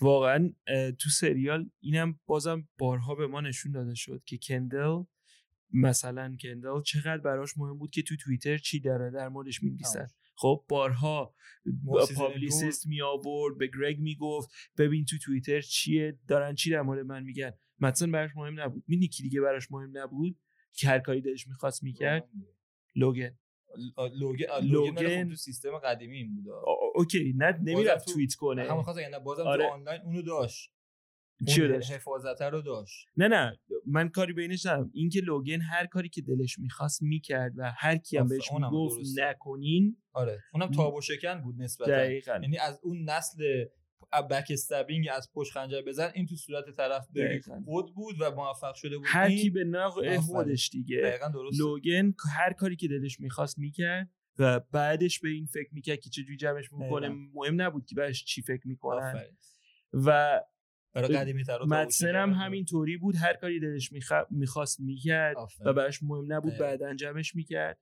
واقعا تو سریال اینم بازم بارها به ما نشون داده شد که کندل مثلا کندل چقدر براش مهم بود که تو توییتر چی داره در موردش می‌نویسن. خب بارها publicist می آورد به گرگ می‌گفت ببین تو توییتر چیه دارن چی در مورد من میگن. مثلا براش مهم نبود. می‌دونی کی دیگه براش مهم نبود؟ که هر کاری دلش می‌خواست می‌کرد. لوگن. لوگن لوگن تو سیستم قدیمی این بود OK نه نمی‌رفت توییت کنه. همون خواست یعنی بازم آره. تو آنلاین اونو داشت. چی داشت؟ حفاظت رو داشت. نه نه من کاری بینش ندارم. اینکه لوگن هر کاری که دلش می‌خواست می‌کرد و هر کی هم بهش می‌گفت نکنین. آره اونم تاب و شکن بود نسبتا. یعنی از اون نسل بک استابینگ از پشت خنجر بزن این تو صورت طرف خود بود و موفق شده بود. هر کی به نقل خودش دیگه. لوگن هر کاری که دلش می‌خواست می‌کرد و بعدش به این فکر می‌کرد که چجوری جمعش می‌کنه مهم نبود که بعدش چی فکر می‌کنن. و مدسن هم همین طوری بود هر کاری دلش می‌خواست می‌کرد و براش مهم نبود بعد جمعش می‌کرد.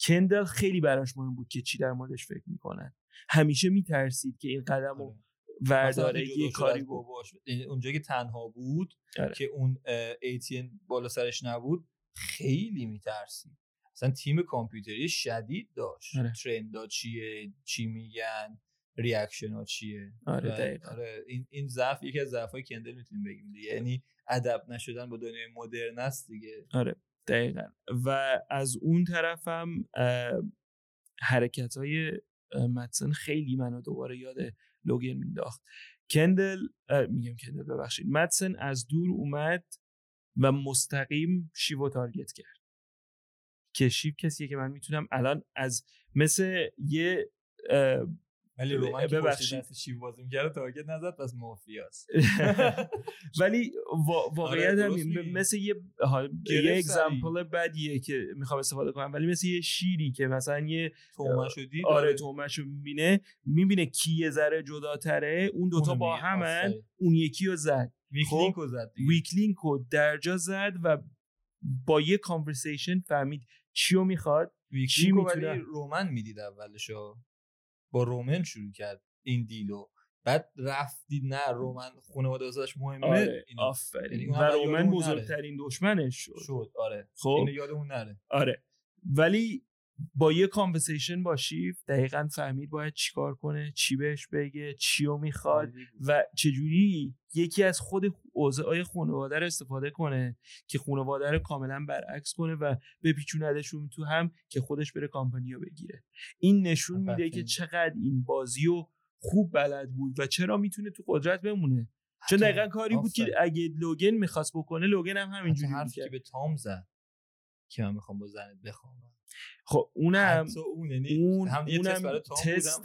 کندل خیلی براش مهم بود که چی در موردش فکر می‌کنن. همیشه میترسید که این قدم رو آره. ورداره یه کاری باباش اونجا که تنها بود آره. که اون ATN بالا سرش نبود خیلی میترسید اصلا تیم کامپیوتری شدید داشت. آره. trend چیه چی میگن reaction ها چیه. آره آره این این ضعف یکی از ضعف های کندل می‌تونیم بگیم دیگه. یعنی ادب نشدن با دنیای مدرن است دیگه. آره دقیقا. و از اون طرفم حرکت های متسن خیلی منو دوباره یاد لوگن مینداخت. کندل میگم کندل ببخشید. مدسن از دور اومد و مستقیم شیو تارگت کرد. که شیو کسیه که من می‌تونم الان از مثل یه ولی رومان که ببخشید. شیو بازی می‌کرد target نزد پس مافیاست. [LAUGHS] ولی [LAUGHS] واقعیت آره مثل یه یه example بدیه که می‌خوام استفاده کنم ولی مثل یه شیری که مثلا یه دید آره طعمه‌شو می‌بینه می‌بینه کی یه ذره جداتره اون دوتا با همن اون یکی رو زد. weak link رو زد weak link رو درجا زد و با یه conversation فهمید چیو می‌خواد چی می‌تونه رومن می‌دید اولشو. با رومن شروع کرد این دیلو. بعد رفتی نه رومن خانواده ازش مهمه آره آفرین. و رومن بزرگترین دشمنش شد. شد آره. خب. اینو یادمون نره. آره. ولی با یه کانورسیشن با شیف دقیقا فهمید باید چیکار کنه چی بهش بگه چی رو می‌خواد و چجوری یکی از خود اوضاع خانواده رو استفاده کنه که خانواده رو کاملا برعکس کنه و بپیچوندشون تو هم که خودش بره کامپانی رو بگیره. این نشون میده که چقدر این بازی رو خوب بلد بود و چرا می‌تونه تو قدرت بمونه. چون دقیقا کاری بود که اگه لوگن می‌خواست بکنه لوگن هم همینجوری حرفی که به تام زد که من می‌خوام با زنت بخوام خب اونم اون یعنی اون اونم تست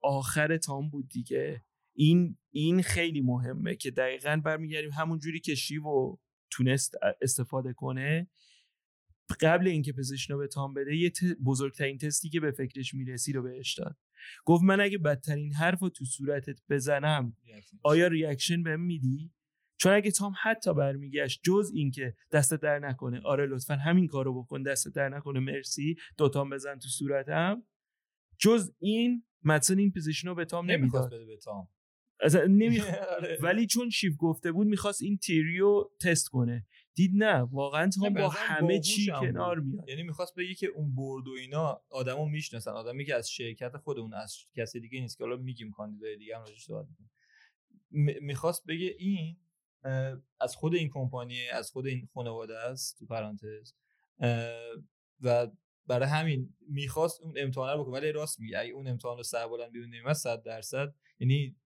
آخر تام بود دیگه. این این خیلی مهمه که دقیقا برمیگردیم همون جوری که شیو تونست استفاده کنه. قبل اینکه position رو به تام بده یه بزرگترین تستی که به فکرش می‌رسی رو بهش داد. گفت من اگه بدترین حرف رو تو صورتت بزنم آیا reaction بهم میدی؟ چون اگه تام حتی برمیگشت جز اینکه دست در نکنه آره لطفا همین کارو بکن دست در نکنه مرسی دوتام بزن تو صورتم جز این متسن این position رو به تام نمی‌داد. به تام. [LAUGHS] آره. ولی چون شیف گفته بود می‌خواست این تیریو تست کنه. دید نه واقعا تام با همه چی کنار میاد. یعنی می‌خواست بگه که اون برد و اینا آدمو می‌شناسن آدمی که از شرکت خودمون از کسی دیگه نیست که حالا میگیم کاندیدای دیگه هم راجعش صحبت می‌خواست بگه این از خود این کمپانی از خود این خانواده است تو پرانتز و برای همین می‌خواست اون امتحان رو بکنه. ولی راست میگه اگه اون امتحان رو سربالن بیرون نمیاد 100 درصد یعنی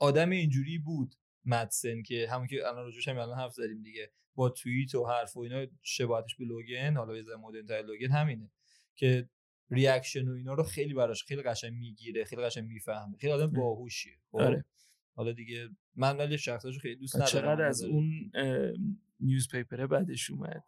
آدم اینجوری بود مدسن که همون که الان راجوش هم الان حرف زدیم دیگه با توییت و حرف و اینا شباهتش به لوگن حالا یه مدرن لوگن همینه که ریاکشن و اینا رو خیلی براش خیلی قشنگ می‌گیره خیلی قشنگ می‌فهمه خیلی آدم باهوشیه خب؟ آره. حالا دیگه من ولی شخصاشو خیلی دوست ندارم چقدر از اون نیوزپیپره بعدش اومد؟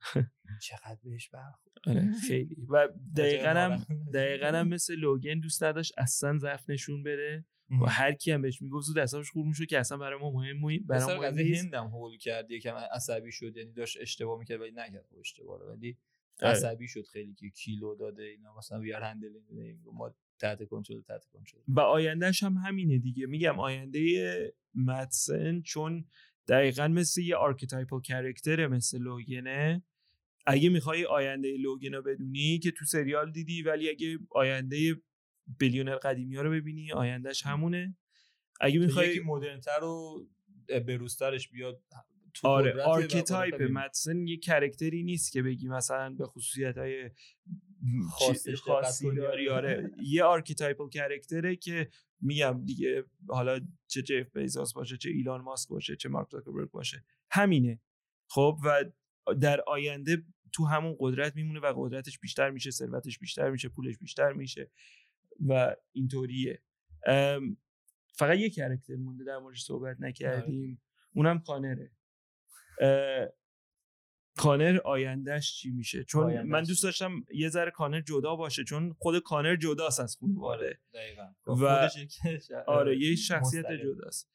[LAUGHS] چقدر بهش برخورد. آره خیلی. و دقیقا هم دقیقا هم مثل لوگن دوست نداشت اصلا ضعف نشون بده. و هر کی هم بهش می‌گفت زود اصابش خورد می‌شد که اصلا برای ما مهم برای ما هندم هول کرد یکم عصبی شد یعنی داشت اشتباه می‌کرد ولی نکرد اشتباه ولی آره. عصبی شد خیلی که کیلو داده اینا مثلا وی ار هندلینگ ما تحت کنترل تحت کنترل. و آیندهش هم همینه دیگه. میگم آینده مدسن چون دقیقا مثل یه آرکیتایپل کرکتره مثل لوگنه اگه می‌خوای آینده لوگن رو بدونی که تو سریال دیدی ولی اگه آینده billionaire قدیمی ها رو ببینی آیندهش همونه. اگه می‌خوای یکی مدرنتر و به‌روزترش بیاد آره archetype مدسن یه character ی نیست که بگی مثلا به خصوصیت های خاصی داری. آره یه archetypal character ه که میگم دیگه حالا چه جف بیزاس باشه چه ایلان ماسک باشه چه مارک زاکربرگ باشه همینه. خب و در آینده تو همون قدرت میمونه و قدرتش بیشتر میشه ثروتش بیشتر میشه پولش بیشتر میشه. و اینطوریه. فقط یه کرکتر مونده در موردش صحبت نکردیم. اونم کانره. کانر آیندهش چی میشه؟ چون آیندهش. من دوست داشتم یه ذره کانر جدا باشه چون خود کانر جداست از خانواده و آره یه شخصیت جداست.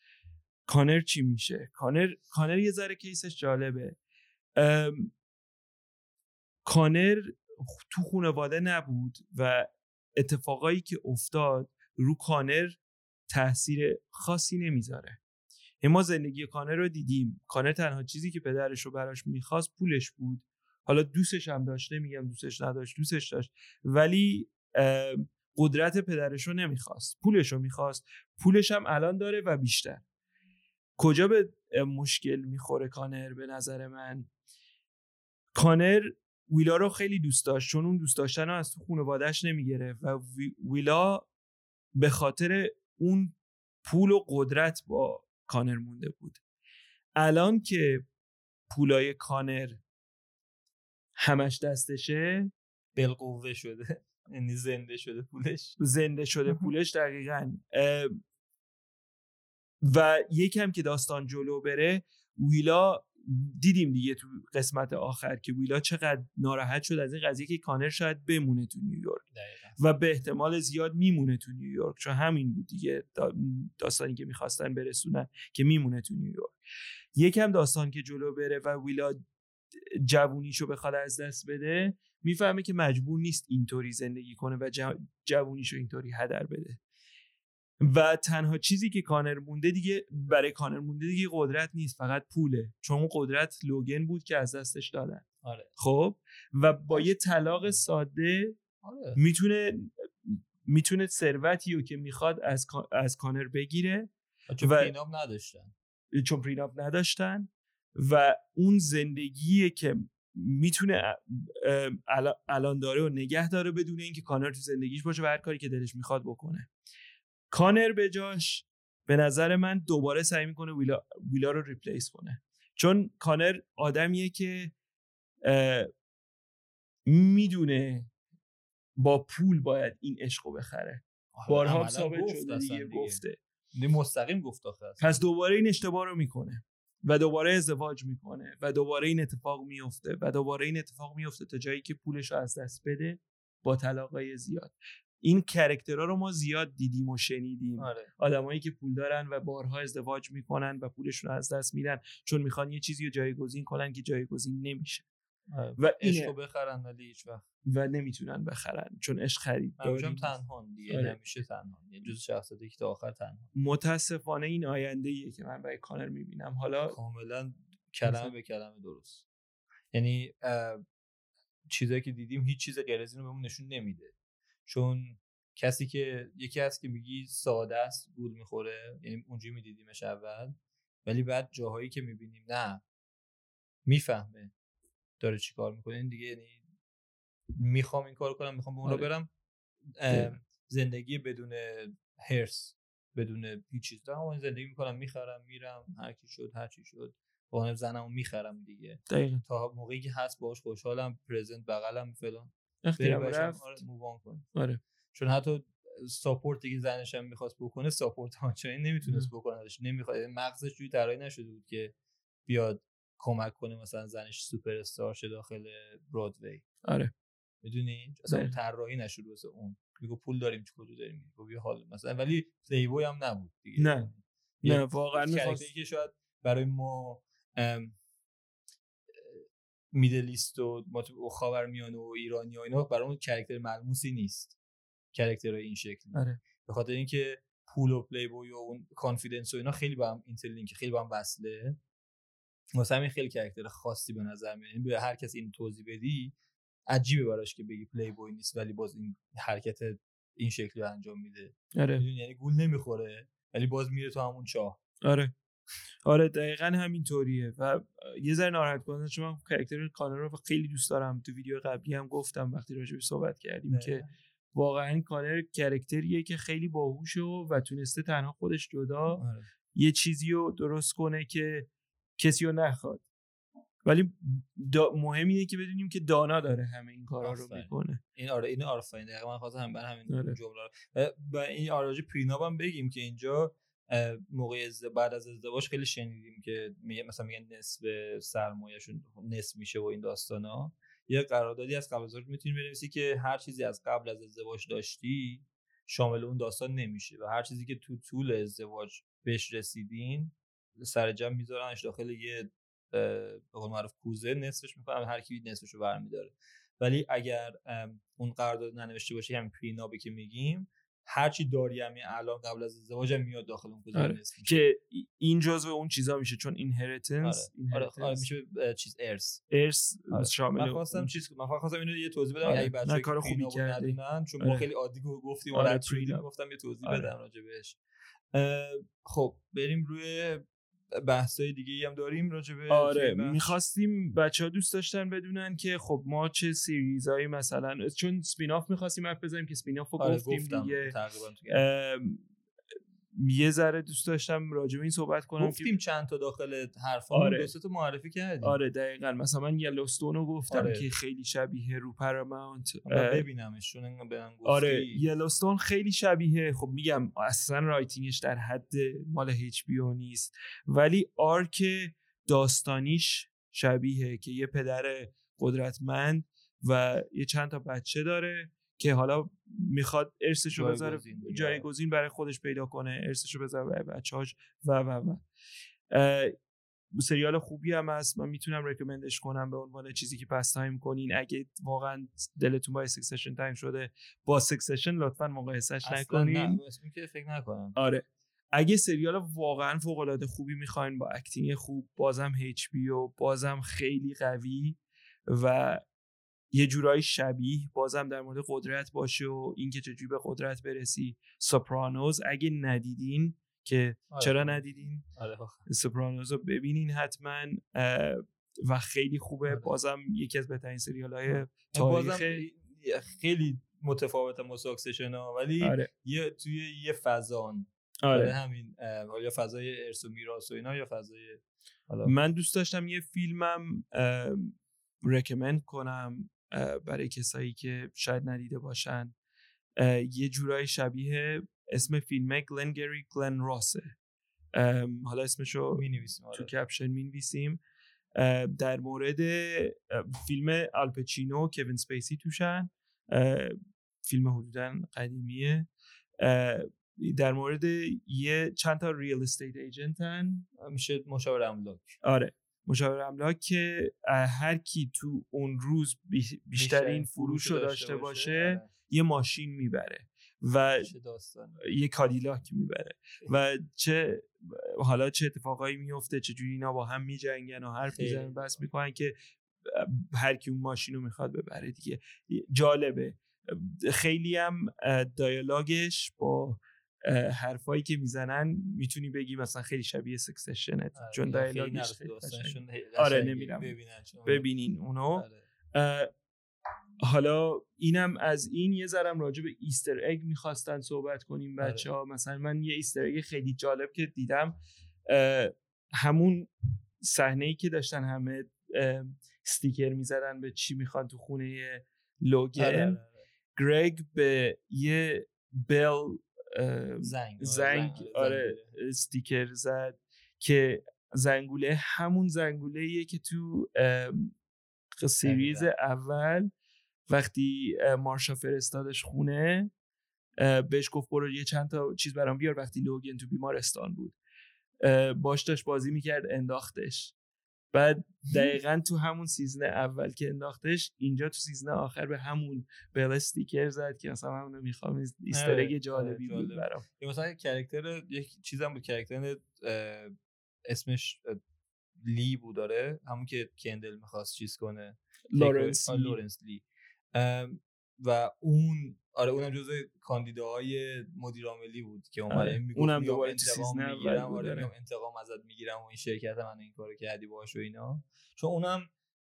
کانر چی میشه؟ کانر کانر یه ذره کیسش جالبه. کانر تو خانواده نبود و اتفاقایی که افتاد رو کانر تاثیر خاصی نمی‌ذاره. ما زندگی کانر رو دیدیم. کانر تنها چیزی که پدرش رو براش می‌خواست پولش بود. حالا دوستش هم داشته میگم دوستش نداشت دوستش داشت. ولی قدرت پدرش رو نمی‌خواست. پولش رو می‌خواست. پولش هم الان داره و بیشتر. کجا به مشکل می‌خوره کانر به نظر من؟ کانر ویلا رو خیلی دوست داشت چون اون دوست داشتن رو از تو خانوادهش نمی‌گرفت و ویلا به خاطر اون پول و قدرت با کانر مونده بود. الان که پولای کانر همش دستشه بالقوه شده. [LAUGHS] یعنی زنده شده پولش. زنده شده [LAUGHS] پولش دقیقا. و یکم که داستان جلو بره ویلا دیدیم دیگه تو قسمت آخر که ویلا چقدر ناراحت شد از این قضیه که کانر شاید بمونه تو نیویورک. و به احتمال زیاد میمونه تو نیویورک چون همین بود دیگه. داستانی که می‌خواستن برسونن که میمونه تو نیویورک. یکم داستان که جلو بره و ویلا جوونیشو بخواد از دست بده می‌فهمه که مجبور نیست اینطوری زندگی کنه و جوونیشو اینطوری هدر بده. و تنها چیزی که کانر مونده دیگه برای کانر مونده دیگه قدرت نیست فقط پوله. چون اون قدرت لوگن بود که از دستش دادن. آره. خب؟ و با یه طلاق ساده آره. می‌تونه می‌تونه ثروتی رو که می‌خواد از از کانر بگیره چون و... prenup نداشتن. چون prenup نداشتن و اون زندگیه که می‌تونه الان داره و نگه داره بدون اینکه کانر تو زندگیش باشه و هر کاری که دلش می‌خواد بکنه. کانر به جاش به نظر من دوباره سعی می‌کنه ویلا, ویلا رو replace کنه. چون کانر آدمیه که می‌دونه با پول باید این عشق رو بخره. بارها ثابت شده دیگه گفته. مستقیم گفت پس دوباره این اشتباه رو می‌کنه و دوباره ازدواج می‌کنه و دوباره این اتفاق میفته و دوباره این اتفاق میفته تا جایی که پولش رو از دست بده با طلاقای زیاد. این کرکترها رو ما زیاد دیدیم و شنیدیم. آره. آدمایی که پول دارن و بارها ازدواج می‌کنن و پولشون رو از دست میدن چون می‌خوان یه چیزی رو جایگزین کنن که جایگزین نمیشه. آره. و عشق بخرن ولی هیچ وقت. و نمی‌تونن بخرن چون عشق خرید داریم تنها دیگه آره. نمیشه تنها یه جز شخصیتی که تا آخر تنها متاسفانه این آینده ایه که من برای کانر می‌بینم. حالا کاملا کلمه به کلمه درست. یعنی چیزایی که دیدیم هیچ چیز غیر از اینو بهمون نشون نمیده. چون کسی که یکی هست که میگی ساده است گول می‌خوره یعنی اونجوری میدیدیمش اول ولی بعد جاهایی که می‌بینیم نه می‌فهمه داره چیکار می‌کنه. این دیگه یعنی می‌خوام این کار کنم می‌خوام به اون رو آره. برم زندگی بدون هرس بدون هیچ چیز. دارم زندگی می‌کنم می‌خرم میرم هر کی شد هر چی شد با زنمو می‌خرم دیگه. دقیقا. تا موقعی که هست باش خوشحالم پرزنت بغلم فلان. اختیارم رفت آره. آره. چون حتی ساپورتی که زنش هم می‌خواست بکنه ساپورت آنچنانی نمی‌تونست بکنه نمی‌خواد مغزش جوی طراحی نشده بود که بیاد کمک کنه مثلا زنش سوپر استار شه داخل برادوی. آره. می‌دونی؟ اصلا طراحی نشده واسه اون. میگه پول داریم چه کدو داریم؟ میگه بیا حال مثلا. ولی پلیبوی هم نبود دیگه. نه. نه واقعا می‌خواست که شاید برای ما Middle East و خاورمیانه و ایرانی و اینا برای اون character ملموسی نیست. character این شکلی. آره. به خاطر اینکه پول و پلی بوی و اون confidence و اینا خیلی با هم interlink خیلی با هم وصله. واسه همین خیلی character خاصی به نظر میاد. به هر کس این توضیح بدی عجیبه براش که بگی پلی بوی نیست ولی باز این حرکت این شکلی انجام میده. آره. یعنی گول نمی‌خوره ولی باز میره تو همون چاه. آره. آره دقیقا همین طوریه و یه ذره ناراحت کننده چون من character کانر رو خیلی دوست دارم. تو ویدیو قبلی هم گفتم وقتی راجبش صحبت کردیم که واقعا کانر کرکتریه که خیلی باهوشه و تونسته تنها خودش جدا آره. یه چیزی رو درست کنه که کسی رو نخواد. ولی مهم اینه که بدونیم که دانا داره همه این کارا رو می‌کنه. این آره این آرفاین. دقیقا من خواستم بر همین آره. جمله و این آراجی پریناب هم بگیم که اینجا موقع بعد از ازدواج خیلی شنیدیم که میگه مثلا میگن نصف سرمایهشون نصف میشه و این داستانا. یه قراردادی از قبل از می‌تونی بنویسی که هر چیزی از قبل از ازدواج داشتی شامل اون داستان نمیشه و هر چیزی که تو طول ازدواج بهش رسیدین سر جمع میذارنش داخل یه به قول معروف کوزه نصفش می‌کنم هر کی نصفش رو برمیداره. ولی اگر اون قرارداد ننوشته باشه همین پرینابی که میگیم هرچی داری همین الان قبل از ازدواج میاد داخل اون آره. که این جزء اون چیزا میشه چون اینهریتنس آره. آره. آره. میشه چیز ارث ارث آره. شامل من خواستم چیز من خواستم اینو یه توضیح بدم آره. اگه بچه‌ها کار خوبی کردی چون ما خیلی عادی گفتیم آره گفتم یه توضیح بدم راجع بهش خب بریم روی بحثای دیگه ای هم داریم راجع به آره می‌خواستیم بچه ها دوست داشتن بدونن که خب ما چه series هایی مثلا چون سپین آف می‌خواستیم حرف بزنیم که spin-off رو آره گفتیم دیگه. یه ذره دوست داشتم راجع به این صحبت کنم گفتیم چند تا داخل حرفا آره. دو معرفی کردیم. آره دقیقا. مثلا من یلوستون رو گفتم آره. که خیلی شبیه رو Paramount ببینمش چون گفتی. آره یلوستون خیلی شبیه. خب میگم اصلا writing ش در حد مال HBO نیست. ولی arc داستانیش شبیه که یه پدر قدرتمند و یه چند تا بچه داره. که حالا می‌خواد ارثشو بذاره جایگزین برای خودش پیدا کنه ارثشو بذاره برای بچه‌هاش و و و. سریال خوبی هم هست. من می‌تونم recommend ش کنم به عنوان چیزی که pastime کنین. اگه واقعا دلتون با Succession تایم شده با Succession لطفا مقایسش نکنین. که فکر نکنم. آره. اگه سریال واقعا فوق العاده خوبی می‌خواین با acting خوب بازم HBO بازم خیلی قوی و یه جورایی شبیه بازم در مورد قدرت باشه و اینکه چجوری به قدرت برسی سوپرانوز اگه ندیدین که آره. چرا ندیدین آره. سوپرانوز رو ببینین حتما و خیلی خوبه آره. بازم یکی از بهترین سریال های تاریخ خیلی متفاوت با ها ولی آره. یه توی یه فضان آره همین یا فضای ارث و میراث و اینا یا فضای من دوست داشتم یه فیلمم recommend کنم برای کسایی که شاید ندیده باشن. یه جورای شبیه اسم فیلم Glengarry Glen Ross ه. حالا اسمشو می نویسیم تو کپشن می نویسیم در مورد فیلم آل پاچینو کوین سپیسی توشن. فیلم حدودا قدیمیه. در مورد یه چند تا real estate agent ن. میشه مشاور املاک. آره. مشاور املاک که هر کی تو اون روز بیشترین فروش رو داشته باشه, آره. یه ماشین می‌بره و یه کادیلاک می‌بره و چه حالا چه اتفاقایی میفته چجوری اینا با هم میجنگن و حرف می‌زنن بحث می‌کنن که هر کی اون ماشین رو می‌خواد ببره دیگه. جالبه. خیلی هم دایالاگش با حرفایی که می‌زنن می‌تونی بگی مثلا خیلی شبیه سکسشنه آره، چون دایالاگش خیلی آره نمیرم ببینین اونو. آره. حالا اینم از این یه ذرم راجع به ایستر اگ می‌خواستن صحبت کنیم آره. بچه ها مثلا من یه ایستر اگ خیلی جالب که دیدم. همون صحنه ای که داشتن همه استیکر می‌زدن به چی می‌خوان تو خونه لوگن. گرگ به یه بل زنگ زنگ آره استیکر زد که زنگوله همون زنگوله که تو سریز اول وقتی مارشا فرستادش خونه بهش گفت برو یه چند تا چیز برام بیار وقتی لوگن تو بیمارستان بود. باش داشت بازی می‌کرد انداختش. بعد دقیقا تو همون سیزن اول که انداختش اینجا تو سیزن آخر به همون بل استیکر زد که مثلا همونو می‌خوام ایسترگ آره، جالبی آره، بود برام. مثلا کرکتر یک چیزم بود کرکتر اسمش لی بود داره همون که کندل می‌خواست چیز کنه. لورنس لی. لورنس لی. و اون آره اونم جزء کاندیداهای مدیر عاملی بود که اومده آره. می‌گفت اونم دوباره انتقام می‌گیرم آره انتقام ازت می‌گیرم و این شرکت من این کارو کردی باش و اینا. چون اونم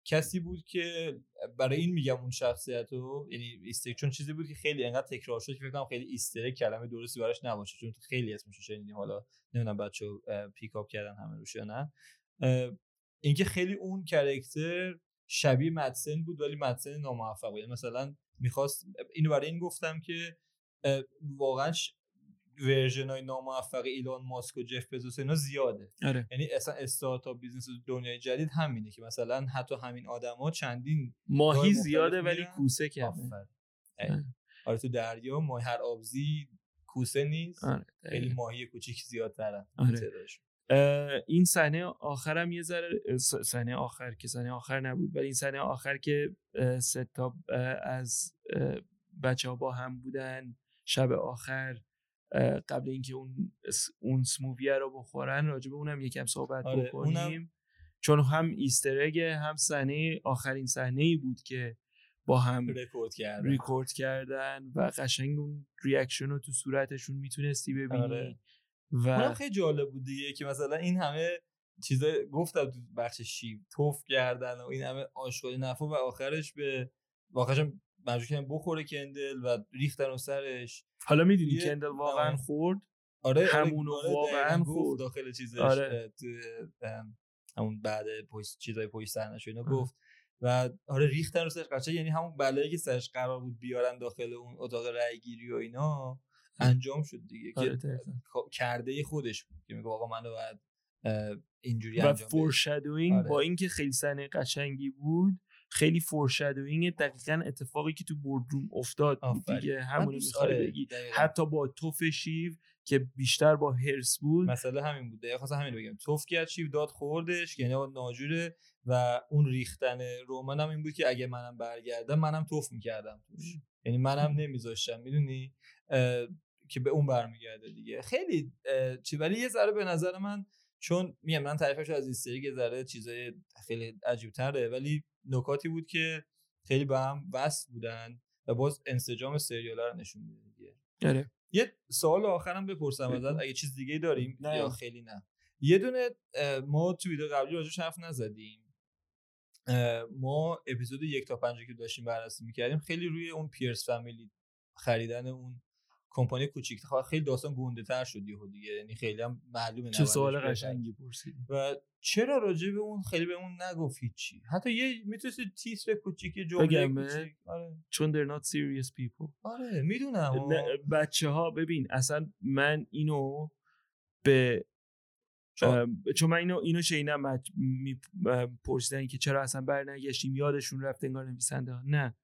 کسی بود که برای این میگم اون شخصیت رو یعنی Easter چون چیزی بود که خیلی انقدر تکرار شد که فکر کنم خیلی Easter کلمه درستی براش نباشه چون خیلی اسمش رو شنیدیم حالا نمی‌دونم بچه‌ها pick up کردن همه روش یا نه. اینکه خیلی اون character شبیه متسون بود ولی متسون ناموفق بود. یعنی مثلا می‌خواست اینو برای این گفتم که واقعا version های ناموفق ایلان ماسک و جف بزوس اینا زیاده. آره. یعنی اصلا استارتاپ business دنیای جدید همینه که مثلا حتی همین آدما چندین ماهی زیاده ولی کوسه کمه. آره. تو دریا ماهی هر آبزی کوسه نیست. آره. خیلی ماهی کوچیک زیادترن آره. این صحنه آخرم یه ذره صحنه آخر که صحنه آخر نبود ولی این صحنه آخر که ستا از بچه ها با هم بودن شب آخر قبل اینکه اون اون سموویه رو بخورن راجب اونم یکم صحبت آره، بکنیم. اونم... چون هم ایسترگ هم صحنه آخرین صحنه ای بود که با هم ریکورد کردن. ریکورد کردن و قشنگ اون ریاکشن رو تو صورتشون می‌تونستی ببینی. آره. و اونم خیلی جالب بود دیگه که مثلا این همه چیزا گفتم تو بخش شیب توف کردن و این همه آشغالی نفو و آخرش به آخرش مجبور کردن بخوره کندل و ریختن و سرش. حالا می‌دونی کندل واقعا خورد؟ آره, آره، همونو آره واقعا خورد. داخل چیزش آره. تو همون بعد پویست چیزای پویست سرنش اینا گفت و آره ریختن رو سرش قچه یعنی همون بلایی که سرش قرار بود بیارن داخل اون اتاق رای گیری و اینا. انجام شد دیگه که آره، خب، کرده خودش بود که میگه آقا منو باید اینجوری و فورشادوینگ آره. با اینکه خیلی سنه قشنگی بود خیلی فورشادوینگ دقیقا اتفاقی که تو بردروم افتاد دیگه. همونو می‌خوای بگی. حتی با توف شیو که بیشتر با هرس بود. مثلا همین بود. دقیقا همین بگم. توف کرد شیو داد خوردش یعنی ناجوره و اون ریختن رومن هم این بود که اگه منم برگردم منم توف می‌کردم توش. یعنی منم [LAUGHS] نمیذاشتم می‌دونی؟ که به اون برمیگرده دیگه. خیلی چی ولی یه ذره به نظر من چون میگم من تعریفش از این سری ذره چیزای خیلی عجیب تره ولی نکاتی بود که خیلی به هم وصل بودن و باز انسجام سریال رو نشون میده دیگه. آره. یه سوال آخرم بپرسم ازت اگه چیز دیگه داریم نه. یا خیلی نه. یه دونه ما تو ویدیو قبلی راجعش حرف نزدیم. ما اپیزود یک تا پنج که داشتیم بررسی می‌کردیم خیلی روی اون پیرس فامیلی خریدن اون کمپانی کوچیک خیلی داستان گنده تر شد یهو دیگه. یعنی خیلی هم معلومه چه سوال قشنگی پرسیدی. و چرا راجع به اون خیلی به اون نگفت چی حتی یه می‌تونستی تیتر کوچیک جمله کوچیک. آره. چون they're not serious people. آره می‌دونم. بچه ها ببین اصلا من اینو به چون من اینو اینو شینم پرسیدن که چرا اصلا برنگشتیم یادشون رفت انگار نویسنده ها. نه.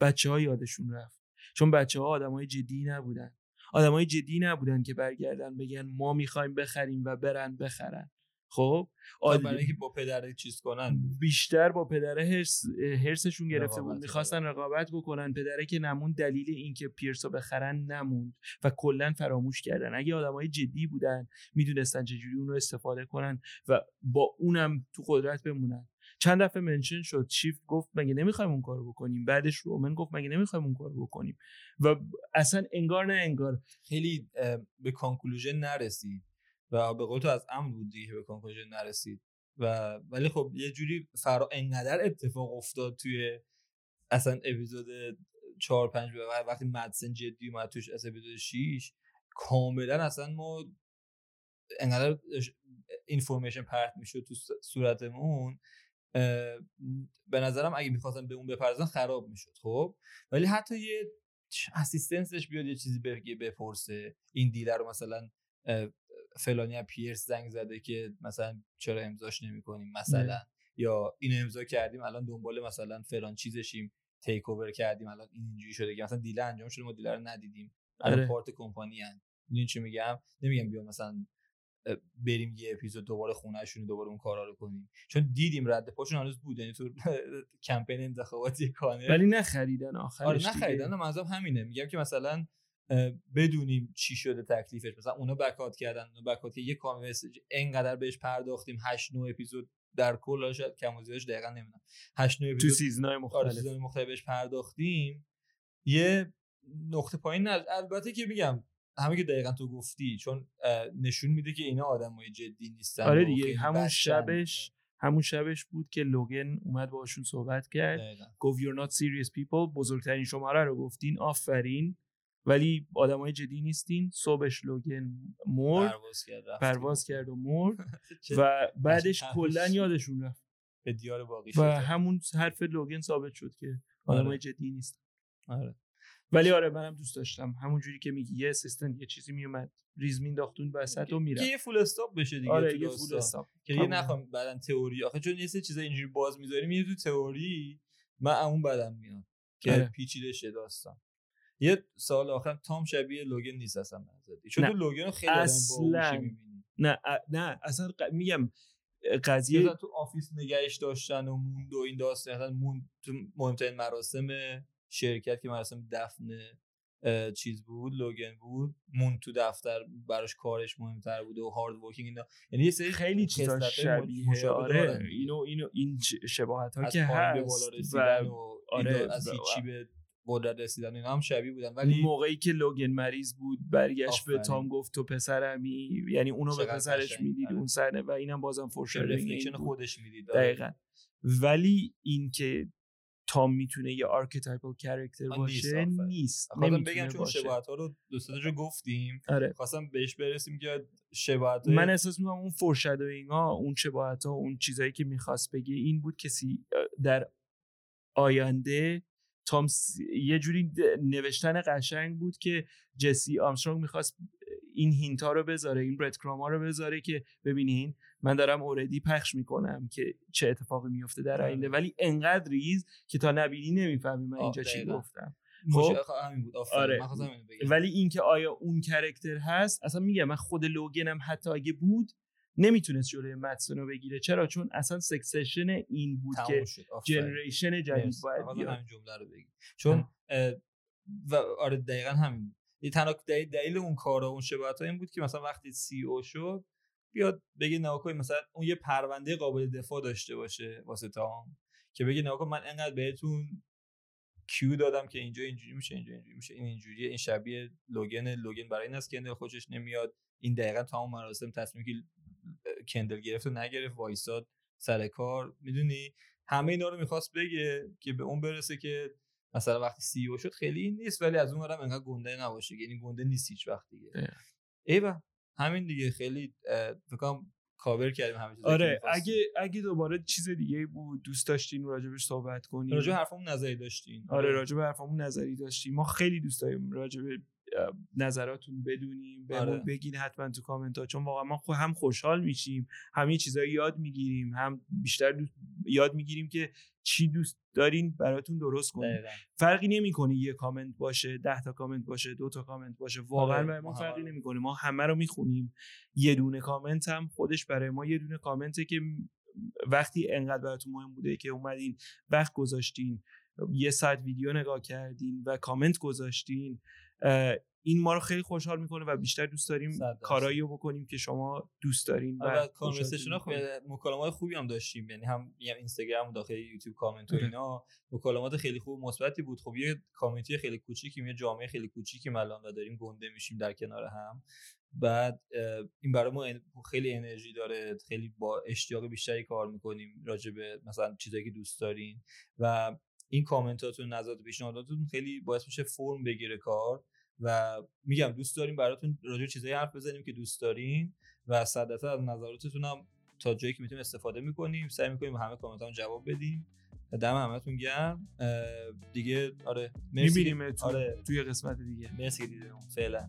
بچه ها یادشون رفت. چون بچه ها آدم های جدی نبودن. آدم های جدی نبودن که برگردن بگن ما می‌خوایم بخریم و برن بخرن. خب؟ برای اینکه با پدر چیز کنن بیشتر با پدر هرس هرسشون گرفته بود. می‌خواستن رقابت بکنن. پدره که نمون دلیل اینکه پیرسو بخرن نموند و کلا فراموش کردن. اگه آدمای جدی بودن می‌دونستن چجوری اونو استفاده کنن و با اونم تو قدرت بمونن. چند دفعه منشن شد شیفت گفت مگه نمی‌خوایم اون کارو بکنیم؟ بعدش رومن گفت مگه نمی‌خوایم اون کارو بکنیم؟ و اصلا انگار نه انگار. خیلی به کانکلوژن نرسید و به قول تو از امن بود دیگه به کنکلوژن نرسید. و ولی خب یه جوری فرا انقدر اتفاق افتاد توی اصلا اپیزود 4 5 وقتی مدسن جدی اومد توش از اپیزود 6 کاملا اصلا ما انقدر اینفورمیشن پرت می‌شد تو صورتمون به نظرم اگه می‌خواستن به اون بپرزن خراب می‌شد خب؟ ولی حتی یه اسیستنسش بیاد یه چیزی بگه بپرسه این دیلر رو مثلا فلانی پیرس زنگ زده که مثلا چرا امضاش نمی‌کنیم مثلا یا اینو امضا کردیم الان دنبال مثلا فلان چیزشیم تیک اوور کردیم الان این اینجوری شده که مثلا دیل انجام شده ما دیلر رو ندیدیم الان آره. پارت کمپانی ان این چی میگم؟ نمیگم بیا مثلا بریم یه اپیزود دوباره خونهشون دوباره اون کارا رو کنیم. چون دیدیم رد پاشون هنوز بود یعنی تو [LAUGHS] کمپین انتخاباتی کانه ولی نخریدن آخرش آره نخریدن. منظورم همینه. میگم که مثلا بدونیم چی شده تکلیفش. مثلا اونا بکات کردن اونا بکات که یه کام انقدر بهش پرداختیم. 8 9 اپیزود در کل. شاید کم و زیادش دقیقاً نمی‌دونم. 8 9 اپیزود تو season ای مختلف. season ای مختلف بهش پرداختیم. یه نقطه پایین. البته که میگم همه که دقیقا تو گفتی چون نشون میده که اینا آدمای جدی نیستن آره دیگه همون شبش همون شبش بود که لوگن اومد باشون صحبت کرد گفت you're not serious people بزرگترین شماره رو گفتین آفرین. ولی های جدی نیستین. صبحش لوگن مر پرواز کرد, پرواز کرد و [LAUGHS] مر و بعدش کلا یادشون رفت. به دیار باقی و همون حرف لوگن ثابت شد که های آره. جدی نیست آره. ولی آره منم دوست داشتم. همون جوری که میگی یه اسیستنت یه چیزی میومد ریز مینداختون وسط و میره یه فول استاپ بشه دیگه آره یه فول استاپ که یه نخوام بعدن تئوری. آخه چون یه چیزا اینجوری باز می‌ذاریم یه تو تئوری من اون بدم میاد که آره. پیچیده شه داستان. یه سال آخر تام شبیه لوگن نیست اصلا نزدی چون تو لوگن خیلی اصلا. نه نه اصلا میگم قضیه تو office نگهش داشتن و موند و این داستان موند تو مهمترین مراسم شرکت که مراسم دفن چیز بود لوگن بود مون تو دفتر براش کارش مهمتر بوده و hard working اینا. یعنی یه سری خیلی چیزا شبیه آره اینو اینو این شباهت ها که هست و آره از هیچی به قدرت رسیدن اینا هم شبیه بودن. ولی موقعی که لوگن مریض بود برگشت به تام گفت تو پسرمی یعنی اونو به پسرش می‌دید آره. اون سرنه و اینم بازم foreshadowing خودش می‌دید. دقیقا. ولی اینکه تام می‌تونه یه archetypal character باشه نیست خواستم بگم چون شباهت ها رو دوست رو گفتیم آره. خواستم بهش برسیم که شباهت من احساس می‌کنم اون foreshadowing ها اون شباهت ها اون چیزایی که می‌خواست بگه این بود کسی در آینده تام یه جوری نوشتن قشنگ بود که جسی آمسترونگ می‌خواست این هینتا رو بذاره این برد کراما رو بذاره که ببینین من دارم اوردی پخش می‌کنم که چه اتفاقی میفته در آره. آینده. ولی انقدر ریز که تا نبینی نمی‌فهمی من اینجا چی گفتم. خب؟ آره. ولی اینکه آیا اون کرکتر هست اصلا میگم من خود لوگنم حتی اگه بود نمی‌تونست جلوی مدسون رو بگیره. چرا؟ چون اصلا سکسشن این بود که جنریشن جدید باید بیاد. همین جمله رو بگی چون و آره دقیقا همین بود. تنها دلیل اون کارا اون شباهت این بود که مثلا وقتی سی او شد بیاد بگه ناکوی مثلا اون یه پرونده قابل دفاع داشته باشه واسه تام که بگه ناکو من انقدر بهتون کیو دادم که اینجا اینجوری میشه اینجا اینجوری میشه. این اینجوریه این شبیه لوگن لوگن برای این است که خوشش نمیاد. این دقیقا تمام مراسم تصمیمی که کندل گرفت و نگرفت وایساد سر کار. می‌دونی؟ همه اینا رو می‌خواست بگه که به اون برسه که مثلا وقتی سی او شد خیلی این نیست ولی از اون ورم انقدر گنده نباشه. یعنی گنده نیست هیچ وقت دیگه. ایوه همین دیگه خیلی فکر کاور کردیم همه چیز آره اگه اگه دوباره چیز دیگه بود دوست داشتین راجبش صحبت کنیم راجب حرفمون نظری داشتین. آره, آره. راجب حرفمون نظری داشتیم ما خیلی دوست داریم راجب نظراتون بدونیم بهمون آره. بگین حتما تو کامنت ها چون واقعا ما هم خوشحال میشیم همین چیزایی یاد می‌گیریم هم بیشتر یاد می‌گیریم که چی دوست دارین براتون درست کنیم. فرقی نمی‌کنه یه کامنت باشه ده تا کامنت باشه دو تا کامنت باشه. واقعا آره. برای ما فرقی نمی‌کنه. ما همه رو می‌خونیم. یه دونه کامنت هم خودش برای ما یه دونه کامنته که وقتی انقدر براتون مهم بوده که اومدین وقت گذاشتین یه ساعت ویدیو نگاه کردین و کامنت گذاشتین این ما رو خیلی خوشحال می‌کنه و بیشتر دوست داریم کارایی رو بکنیم که شما دوست دارین و آره، کانورسیشن ها مکالمات خوبی هم داشتیم. یعنی هم اینستاگرام و داخل یوتیوب کامنت و آره. اینا. مکالمات خیلی خوب مثبتی بود. خب یه کامیونیتی خیلی کوچیکی یه جامعه خیلی کوچیکی الان و داریم گنده میشیم در کنار هم. بعد این برای ما خیلی انرژی داره. خیلی با اشتیاق بیشتری کار می‌کنیم راجع به مثلا چیزایی که دوست دارین. و این کامنتاتون نظرات پیشنهاداتتون خیلی باعث میشه فرم بگیره کار. و میگم دوست داریم براتون راجع چیزایی حرف بزنیم که دوست دارین و صدتا از نظراتتون هم تا جایی که می‌تونیم استفاده می‌کنیم. سعی می‌کنیم همه کامنت جواب بدیم. دم همتون گرم. دیگه آره می‌بینیم آره. توی قسمت دیگه. مرسی. دیدیم فعلا.